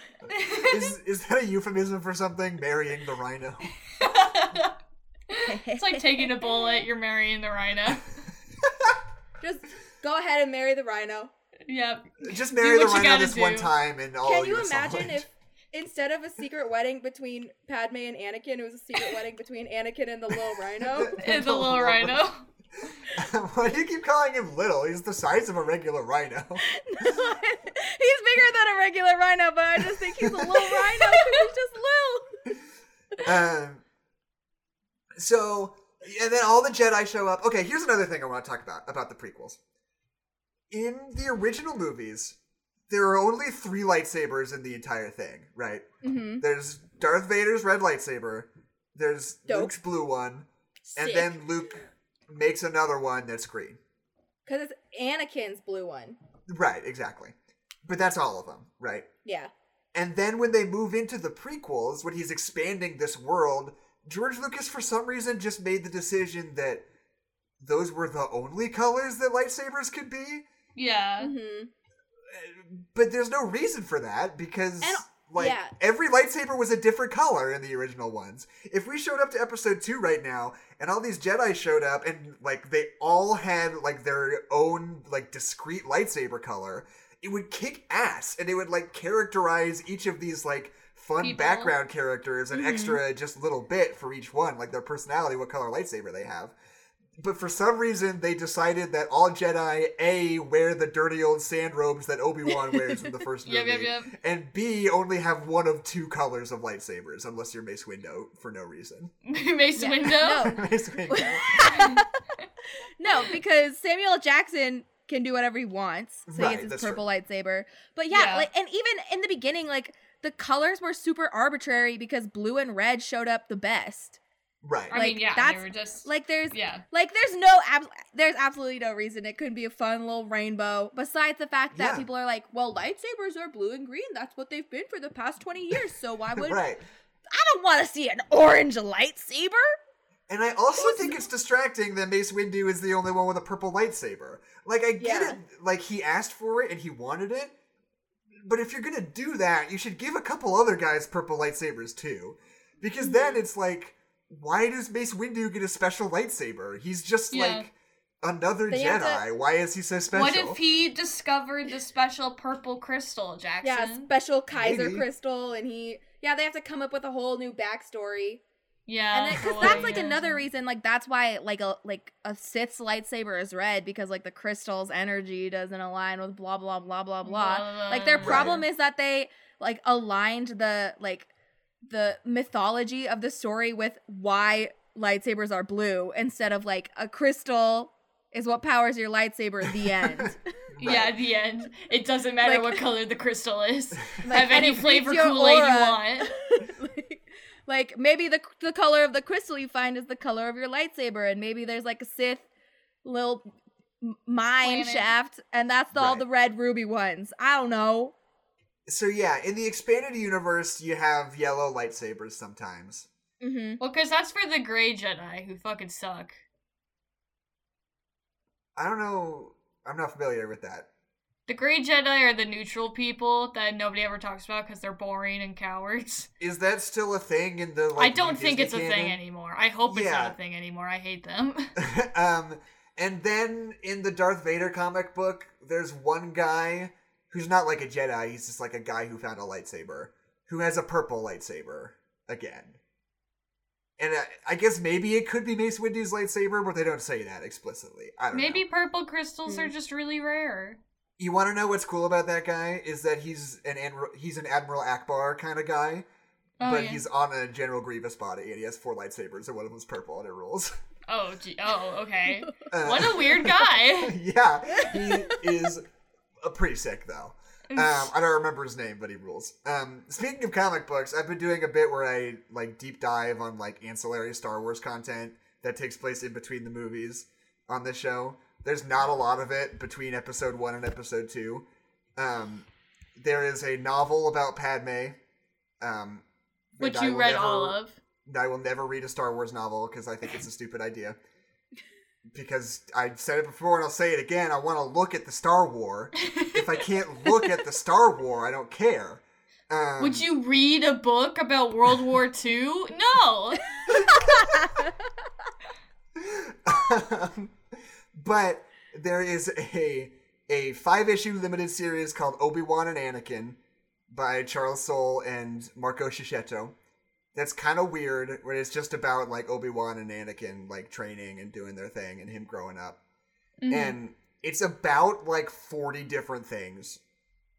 Is is that a euphemism for something? Marrying the rhino. it's like taking a bullet, you're marrying the rhino. Just go ahead and marry the rhino. Yep. Just marry the rhino gotta this one time and all Can you you're imagine solid. if instead of a secret wedding between Padme and Anakin, it was a secret wedding between Anakin and the little rhino. It's a little rhino. Why do you keep calling him little? He's the size of a regular rhino. no, he's bigger than a regular rhino, but I just think he's a little rhino because he's just little. Um, so, and then all the Jedi show up. Okay, here's another thing I want to talk about about the prequels. In the original movies, there are only three lightsabers in the entire thing, right? Mm-hmm. There's Darth Vader's red lightsaber, there's Dope. Luke's blue one, and then Luke makes another one that's green. Because it's Anakin's blue one. Right, exactly. But that's all of them, right? Yeah. And then when they move into the prequels, when he's expanding this world, George Lucas, for some reason, just made the decision that those were the only colors that lightsabers could be. Yeah. Mm-hmm. But there's no reason for that because, And- like, yeah. every lightsaber was a different color in the original ones. If we showed up to episode two right now and all these Jedi showed up and, like, they all had, like, their own, like, discrete lightsaber color, it would kick ass and it would, like, characterize each of these, like, fun People. background characters an Mhm. extra just little bit for each one, like their personality, what color lightsaber they have. But for some reason, they decided that all Jedi A wear the dirty old sand robes that Obi Wan wears in the first movie, Yep, yep, yep. and B only have one of two colors of lightsabers, unless you're Mace Windu for no reason. Mace Yeah. Window. No. Mace Windu. no, because Samuel Jackson can do whatever he wants. So Right, he gets that's his purple lightsaber. But yeah, Yeah. like and even in the beginning, like the colors were super arbitrary because blue and red showed up the best. Right. I Like, mean, yeah, that's- they were just Like there's yeah. like there's no ab- there's absolutely no reason it couldn't be a fun little rainbow besides the fact that Yeah. people are like, well, lightsabers are blue and green. That's what they've been for the past 20 years. So why would right. I don't want to see an orange lightsaber? And I also think it's distracting that Mace Windu is the only one with a purple lightsaber. Like, I get Yeah. it. Like, he asked for it and he wanted it. But if you're gonna do that, you should give a couple other guys purple lightsabers too. Because then Mm-hmm. it's like, why does Mace Windu get a special lightsaber? He's just Yeah. like another They Jedi. to- Why is he so special? What if he discovered the special purple crystal, Jackson? Yeah, special kyber Maybe. crystal, and he yeah they have to come up with a whole new backstory. Yeah, and because that's like he another reason like that's why like a like a sith's lightsaber is red because like the crystal's energy doesn't align with blah blah blah blah blah like their Right. problem is that they like aligned the like the mythology of the story with why lightsabers are blue instead of like a crystal is what powers your lightsaber the end Yeah, the end, it doesn't matter Like- what color the crystal is. Like, Have any flavor reads Kool Aid you want. like, like maybe the the color of the crystal you find is the color of your lightsaber, and maybe there's like a Sith little mine Planet. shaft, and that's the, all Right. the red ruby ones. I don't know. So yeah, in the expanded universe, you have yellow lightsabers sometimes. Mm-hmm. Well, because that's for the gray Jedi who fucking suck. I don't know. I'm not familiar with that. The gray Jedi are the neutral people that nobody ever talks about because they're boring and cowards. Is that still a thing in the? Like, I don't new think Disney it's a thing anymore. I hope it's Yeah. not a thing anymore. I hate them. um, and then in the Darth Vader comic book, there's one guy who's not like a Jedi. He's just like a guy who found a lightsaber, who has a purple lightsaber again. And I, I guess maybe it could be Mace Windu's lightsaber, but they don't say that explicitly. I don't Maybe know. purple crystals are Hmm. just really rare. You want to know what's cool about that guy is that he's an Admiral, he's an Admiral Ackbar kind of guy, Oh, but yeah. he's on a General Grievous body, and he has four lightsabers, and one of them's purple, and it rules. Oh, gee. Oh, okay. Uh, what a weird guy. yeah, he is pretty sick though. Um, I don't remember his name, but he rules. Um, speaking of comic books, I've been doing a bit where I like deep dive on like ancillary Star Wars content that takes place in between the movies on this show. There's not a lot of it between episode one and episode two. Um, there is a novel about Padme, um, Which you read never- all of. I will never read a Star Wars novel because I think it's a stupid idea. Because I've said it before and I'll say it again. I want to look at the Star War. if I can't look at the Star War, I don't care. Um, Would you read a book about World War II? No. um, but there is a a five issue limited series called Obi Wan and Anakin by Charles Soule and Marco Checchetto. That's kind of weird, where it's just about like Obi Wan and Anakin like training and doing their thing and him growing up. Mhm. And it's about like 40 different things.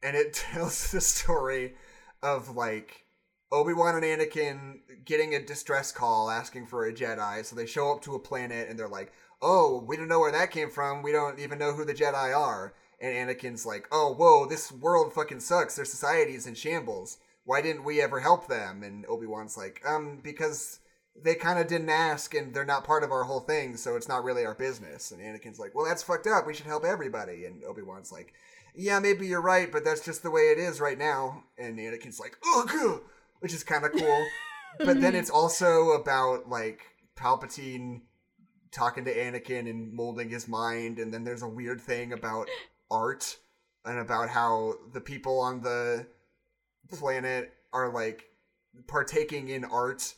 And it tells the story of like Obi Wan and Anakin getting a distress call asking for a Jedi. So they show up to a planet and they're like, oh, we don't know where that came from. We don't even know who the Jedi are. And Anakin's like, oh, whoa, this world fucking sucks. Their society is in shambles. Why didn't we ever help them? And Obi Wan's like, um, because they kind of didn't ask and they're not part of our whole thing, so it's not really our business. And Anakin's like, well, that's fucked up. We should help everybody. And Obi Wan's like, yeah, maybe you're right, but that's just the way it is right now. And Anakin's like, ugh, which is kind of cool. but then it's also about like Palpatine talking to Anakin and molding his mind. And then there's a weird thing about art and about how the people on the planet are like partaking in art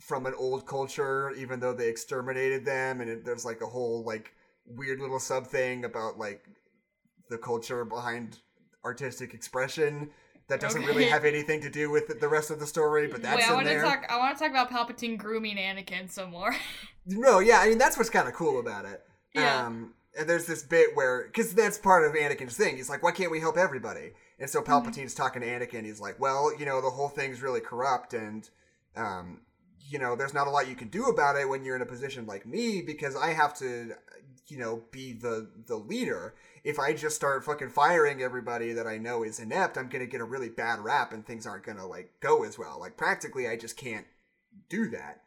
from an old culture, even though they exterminated them. And it, there's like a whole like weird little sub thing about like the culture behind artistic expression that doesn't really have anything to do with the rest of the story. But that's Wait, I in want to there. talk. I want to talk about Palpatine grooming Anakin some more. No, yeah, I mean that's what's kind of cool about it. Yeah. Um, and there's this bit where, because that's part of Anakin's thing. He's like, why can't we help everybody? And so Palpatine's talking to Anakin. He's like, well, you know, the whole thing's really corrupt, and um, you know, there's not a lot you can do about it when you're in a position like me because I have to, you know, be the the leader. If I just start fucking firing everybody that I know is inept, I'm gonna get a really bad rap, and things aren't gonna like go as well. Like practically, I just can't do that.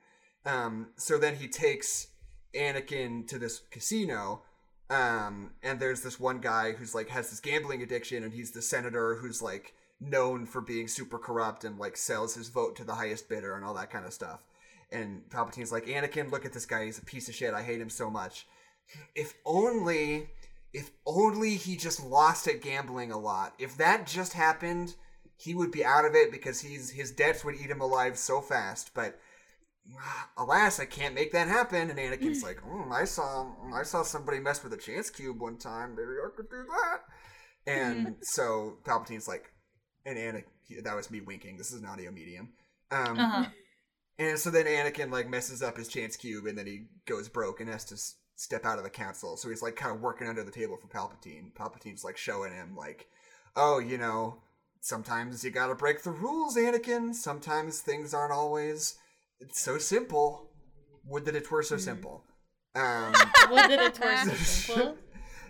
Um, so then he takes Anakin to this casino, um, and there's this one guy who's like has this gambling addiction, and he's the senator who's like known for being super corrupt and like sells his vote to the highest bidder and all that kind of stuff. And Palpatine's like, Anakin, look at this guy. He's a piece of shit. I hate him so much. If only, if only he just lost at gambling a lot. If that just happened, he would be out of it because he's his debts would eat him alive so fast. But alas, I can't make that happen. And Anakin's like, mm, I saw, I saw somebody mess with a chance cube one time. Maybe I could do that. And so Palpatine's like, and Anakin, that was me winking. This is an audio medium. Um, Uh-huh. and so then Anakin like messes up his chance cube, and then he goes broke and has to s- step out of the council. So he's like kind of working under the table for Palpatine. Palpatine's like showing him like, oh, you know, sometimes you gotta break the rules, Anakin. Sometimes things aren't always it's so simple. Would that it were so simple. Um, Would that it were so simple?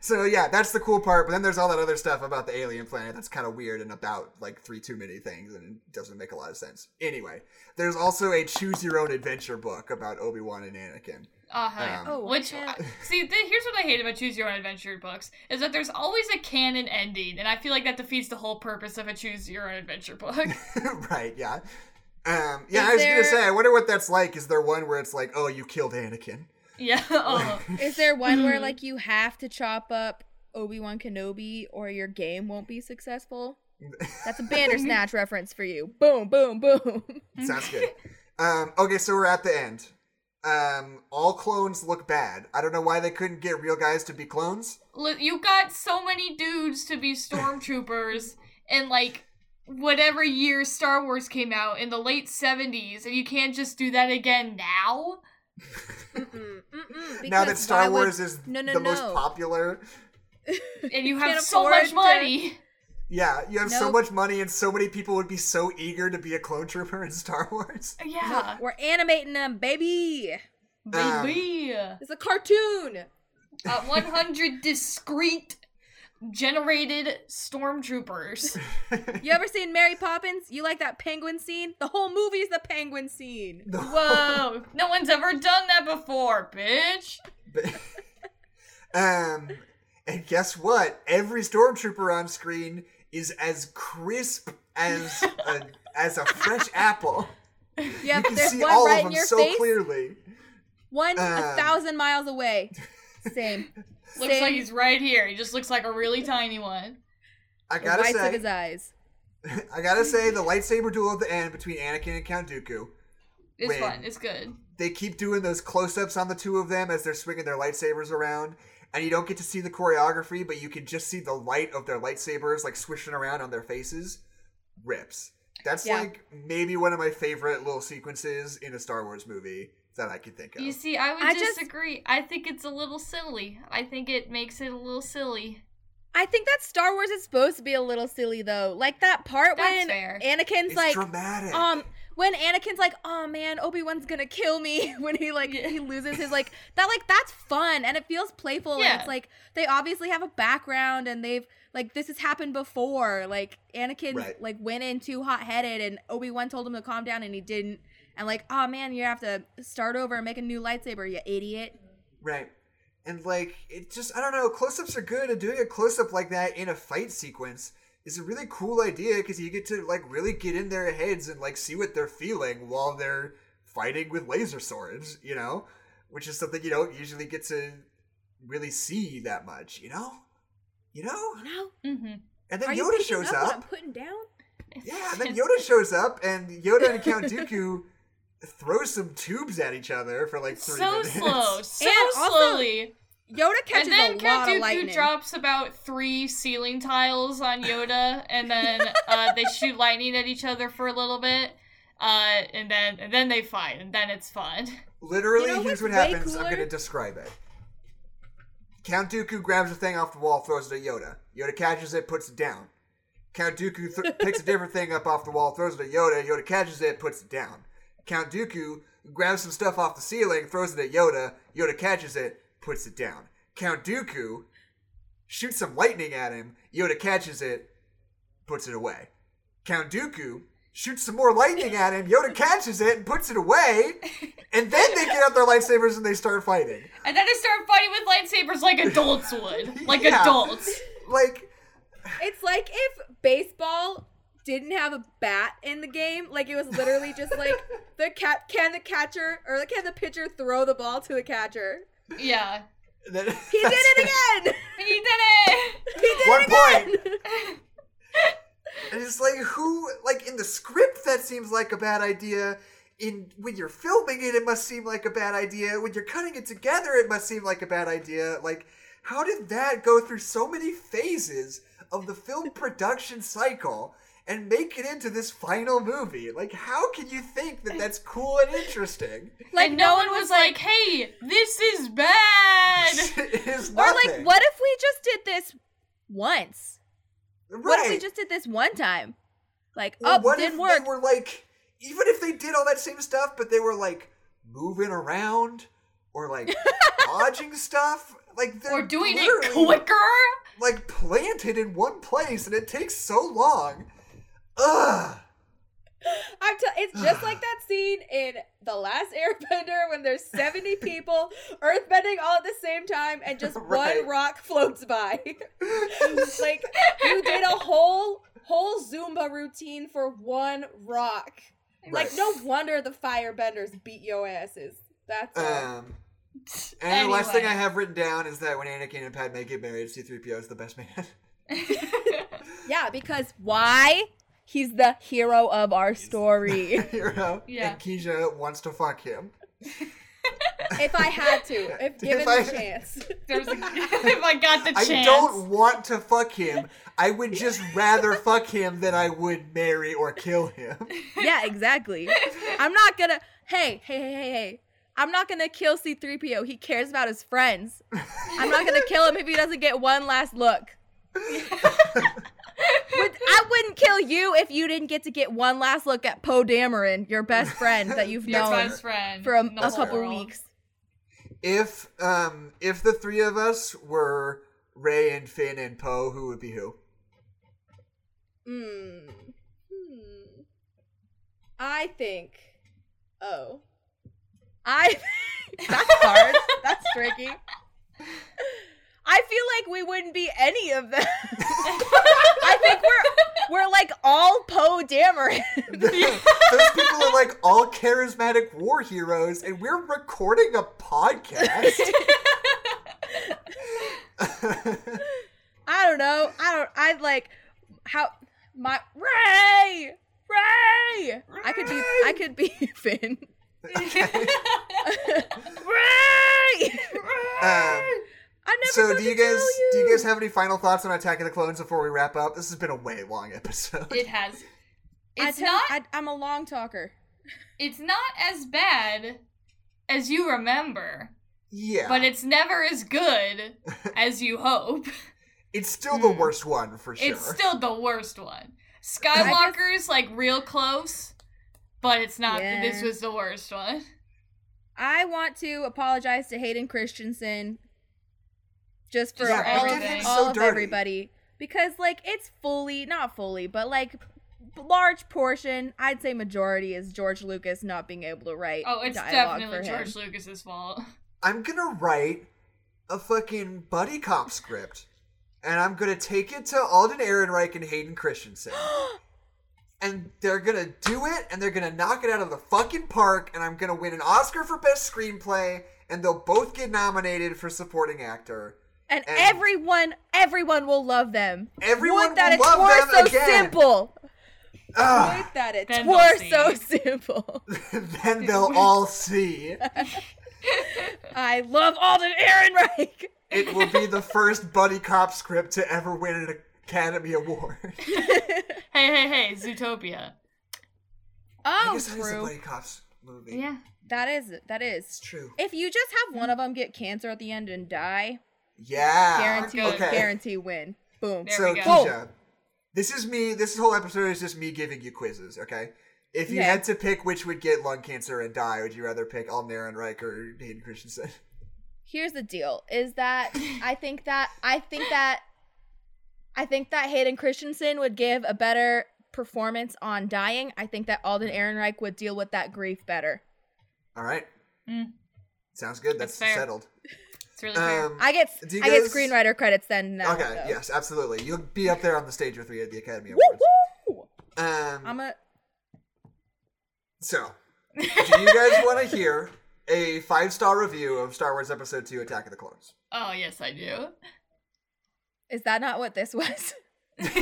so yeah, that's the cool part. But then there's all that other stuff about the alien planet that's kind of weird and about like three too many things, and it doesn't make a lot of sense. Anyway, there's also a choose your own adventure book about Obi Wan and Anakin. Hell yeah. Um, Oh, Which hell- see, th- here's what I hate about choose your own adventure books is that there's always a canon ending, and I feel like that defeats the whole purpose of a choose your own adventure book. right? Yeah. Um, yeah, Is I was there- gonna say, I wonder what that's like. Is there one where it's like, oh, you killed Anakin? yeah. Oh. Is there one where like you have to chop up Obi Wan Kenobi or your game won't be successful? That's a Bandersnatch reference for you. Boom, boom, boom. Sounds good. Um, okay, so we're at the end. Um, all clones look bad. I don't know why they couldn't get real guys to be clones. Li- you got so many dudes to be stormtroopers and like whatever year Star Wars came out in the late 70s, and you can't just do that again now? Mm-mm, mm-mm, now that Star why would- Wars is No, no, the most popular. And you Can't have so afford much to- money. Yeah, you have so much money and so many people would be so eager to be a clone trooper in Star Wars. Yeah. We're animating them, baby. Um, Baby. It's a cartoon. Uh, 100 discrete generated stormtroopers. You ever seen Mary Poppins? You like that penguin scene? The whole movie's the penguin scene. Whoa. No one's ever done that before, bitch. um, and guess what? Every stormtrooper on screen is as crisp as a, as a fresh apple. Yeah, you can there's see one all right of in them your so face. clearly. One a Um, thousand miles away. Same. Looks Same. like he's right here. He just looks like a really tiny one. I gotta whites of say, his eyes. I gotta say, the lightsaber duel at the end between Anakin and Count Dooku. It's fun. It's good. They keep doing those close-ups on the two of them as they're swinging their lightsabers around, and you don't get to see the choreography, but you can just see the light of their lightsabers like swishing around on their faces. rips. That's Yeah. like maybe one of my favorite little sequences in a Star Wars movie that I could think of. You see, I would I just- disagree. I think it's a little silly. I think it makes it a little silly. I think that Star Wars is supposed to be a little silly though. Like that part That's when fair. Anakin's it's like dramatic. um when Anakin's like, "Oh man, Obi-Wan's going to kill me." when he like Yeah. he loses his like that like that's fun and it feels playful and it's like they obviously have a background and they've like this has happened before. Like Anakin Right. like went in too hot-headed and Obi-Wan told him to calm down and he didn't. And like, "Oh man, you have to start over and make a new lightsaber, you idiot." Right. And like it just I don't know, close-ups are good and doing a close-up like that in a fight sequence is a really cool idea because you get to like really get in their heads and like see what they're feeling while they're fighting with laser swords, you know? Which is something you don't usually get to really see that much, you know? You know? You know? Mm-hmm. And then Are Yoda picking shows up what up. I'm putting down? Yeah, and then Yoda shows up and Yoda and Count Dooku throw some tubes at each other for like three So minutes. slow, so And also- slowly. Yoda catches and then a lot Count of Dooku lightning. drops about three ceiling tiles on Yoda, and then uh, they shoot lightning at each other for a little bit, uh, and then and then they fight, and then it's fun. Literally, You know here's what what's way happens. I'm going to describe it. Count Dooku grabs a thing off the wall, throws it at Yoda. Yoda catches it, puts it down. Count Dooku th- picks a different thing up off the wall, throws it at Yoda. Yoda catches it, puts it down. Count Dooku grabs some stuff off the ceiling, throws it at Yoda. Yoda catches it, puts it down. Count Dooku shoots some lightning at him. Yoda catches it, puts it away. Count Dooku shoots some more lightning at him. Yoda catches it and puts it away. And then they get out their lightsabers and they start fighting. And then they start fighting with lightsabers like adults would, like Yeah. adults. Like, It's like if baseball didn't have a bat in the game. Like it was literally just like the cat can the catcher or can the pitcher throw the ball to the catcher? Yeah, that- He did it again. he did it. He did One it again. Point. And it's like, who, like, in the script, that seems like a bad idea. In when you're filming it, it must seem like a bad idea. When you're cutting it together, it must seem like a bad idea. Like, how did that go through so many phases of the film production cycle and make it into this final movie? Like, how can you think that that's cool and interesting? Like and no one was like, "Hey, this is bad." it is or like, what if we just did this once? Right. What if we just did this one time? Like, Or oh, what didn't if work. They were like, even if they did all that same stuff, but they were like moving around or like dodging stuff, like they're Or doing it quicker. like planted in one place, and it takes so long. Ugh. I'm t- it's just like that scene in The Last Airbender when there's 70 people earthbending all at the same time and just Right. one rock floats by. like you did a whole whole Zumba routine for one rock. Like no wonder the firebenders beat yo asses. That's all. Um. And the last thing I have written down is that when Anakin and Padme get married, C-3PO is the best man. yeah, because why? He's the hero of our story. Hero. Yeah. And Keisha wants to fuck him. if I had to, if If given I- the chance. There's a, if I got the chance, I don't want to fuck him. I would just rather fuck him than I would marry or kill him. yeah, exactly. I'm not gonna. Hey, hey, hey, hey, hey. I'm not gonna kill C3PO. He cares about his friends. I'm not gonna kill him if he doesn't get one last look. Would, I wouldn't kill you if you didn't get to get one last look at Poe Dameron, your best friend that you've Your known best friend for a, a couple world. weeks. If um if the three of us were Rey and Finn and Poe, who would be who? Hmm. Hmm. I think. Oh. I. That's hard. That's tricky. I feel like we wouldn't be any of them. I think we're we're like all Poe Dameron. Those people are like all charismatic war heroes, and we're recording a podcast. I don't know. I don't. I'd like how my Rey Rey. I could be. I could be Finn. Rey. um, I never. So do you guys tell do you guys have any final thoughts on Attack of the Clones before we wrap up? This has been a way long episode. It has. It's I tend- not I, I'm a long talker. it's not as bad as you remember, Yeah. but it's never as good as you hope. it's still the Hmm. worst one for sure. It's still the worst one. Skywalker's like real close, but it's not. This was the worst one. I want to apologize to Hayden Christensen just for Just all, of, all So of everybody because like it's fully not fully but like large portion I'd say majority is George Lucas not being able to write Oh, it's dialogue definitely for him. George Lucas's fault. I'm gonna write a fucking buddy cop script, and I'm gonna take it to Alden Ehrenreich and Hayden Christensen. and they're gonna do it, and they're gonna knock it out of the fucking park, and I'm gonna win an Oscar for Best Screenplay, and they'll both get nominated for Supporting Actor. And, And- everyone everyone will love them. Everyone Would that will it love were them so again. simple. Ugh. Would that it Then were they'll so simple. then they'll all see. I love Alden Ehrenreich. It will be the first buddy cop script to ever win an Academy Award. Hey, hey, hey, Zootopia. Oh, I Oh, guess that is a true. buddy cops movie. Yeah. That is that is. It's true. If you just have one of them get cancer at the end and die, Yeah. guarantee Okay. guarantee win. Boom. There so we go. Keisha, this is me. This whole episode is just me giving you quizzes. Okay. If you Okay. had to pick which would get lung cancer and die, would you rather pick Alden Ehrenreich or Hayden Christensen? Here's the deal: is that I think that I think that I think that Hayden Christensen would give a better performance on dying. I think that Alden Ehrenreich would deal with that grief better. All right. Mm. Sounds good. That's, That's settled. It's really fair. Um, I get Do you I get screenwriter credits then. Now, okay. so. Yes, absolutely. You'll be up there on the stage with me at the Academy Woo Awards. woo! Um, I'm a so, do you guys want to hear a five star review of Star Wars Episode Two: Attack of the Clones? oh, yes, I do. Is that not what this was?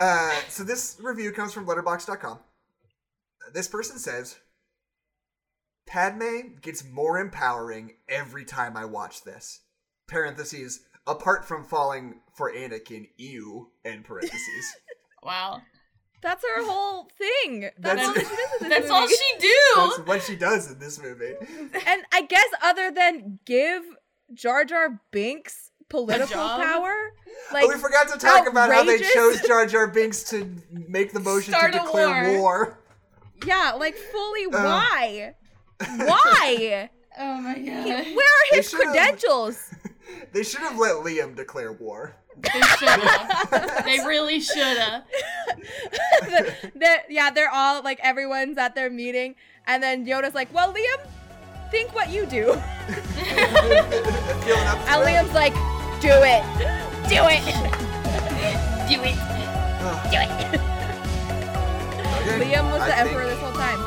Uh, so this review comes from Letterboxd.com. This person says, "Padme gets more empowering every time I watch this." Parentheses. Apart from falling for Anakin, ew. End parentheses. wow. That's her whole thing. That's, That's- all she does in this That's all she do. That's what she does in this movie. And I guess other than give Jar Jar Binks political power, like oh, we forgot to talk about how they chose Jar Jar Binks to make the motion Start to declare war. war. yeah, like fully Uh. why? Why? Oh my He- god. where are They his should've- credentials? They should have let Liam declare war. They shoulda. they really shoulda. The- the- yeah, they're all like everyone's at their meeting, and then Yoda's like, "Well, Liam, think what you do," Feeling up to and? Liam's like, "Do it, do it, Do it. Do it." okay. Liam was I the think- emperor this whole time.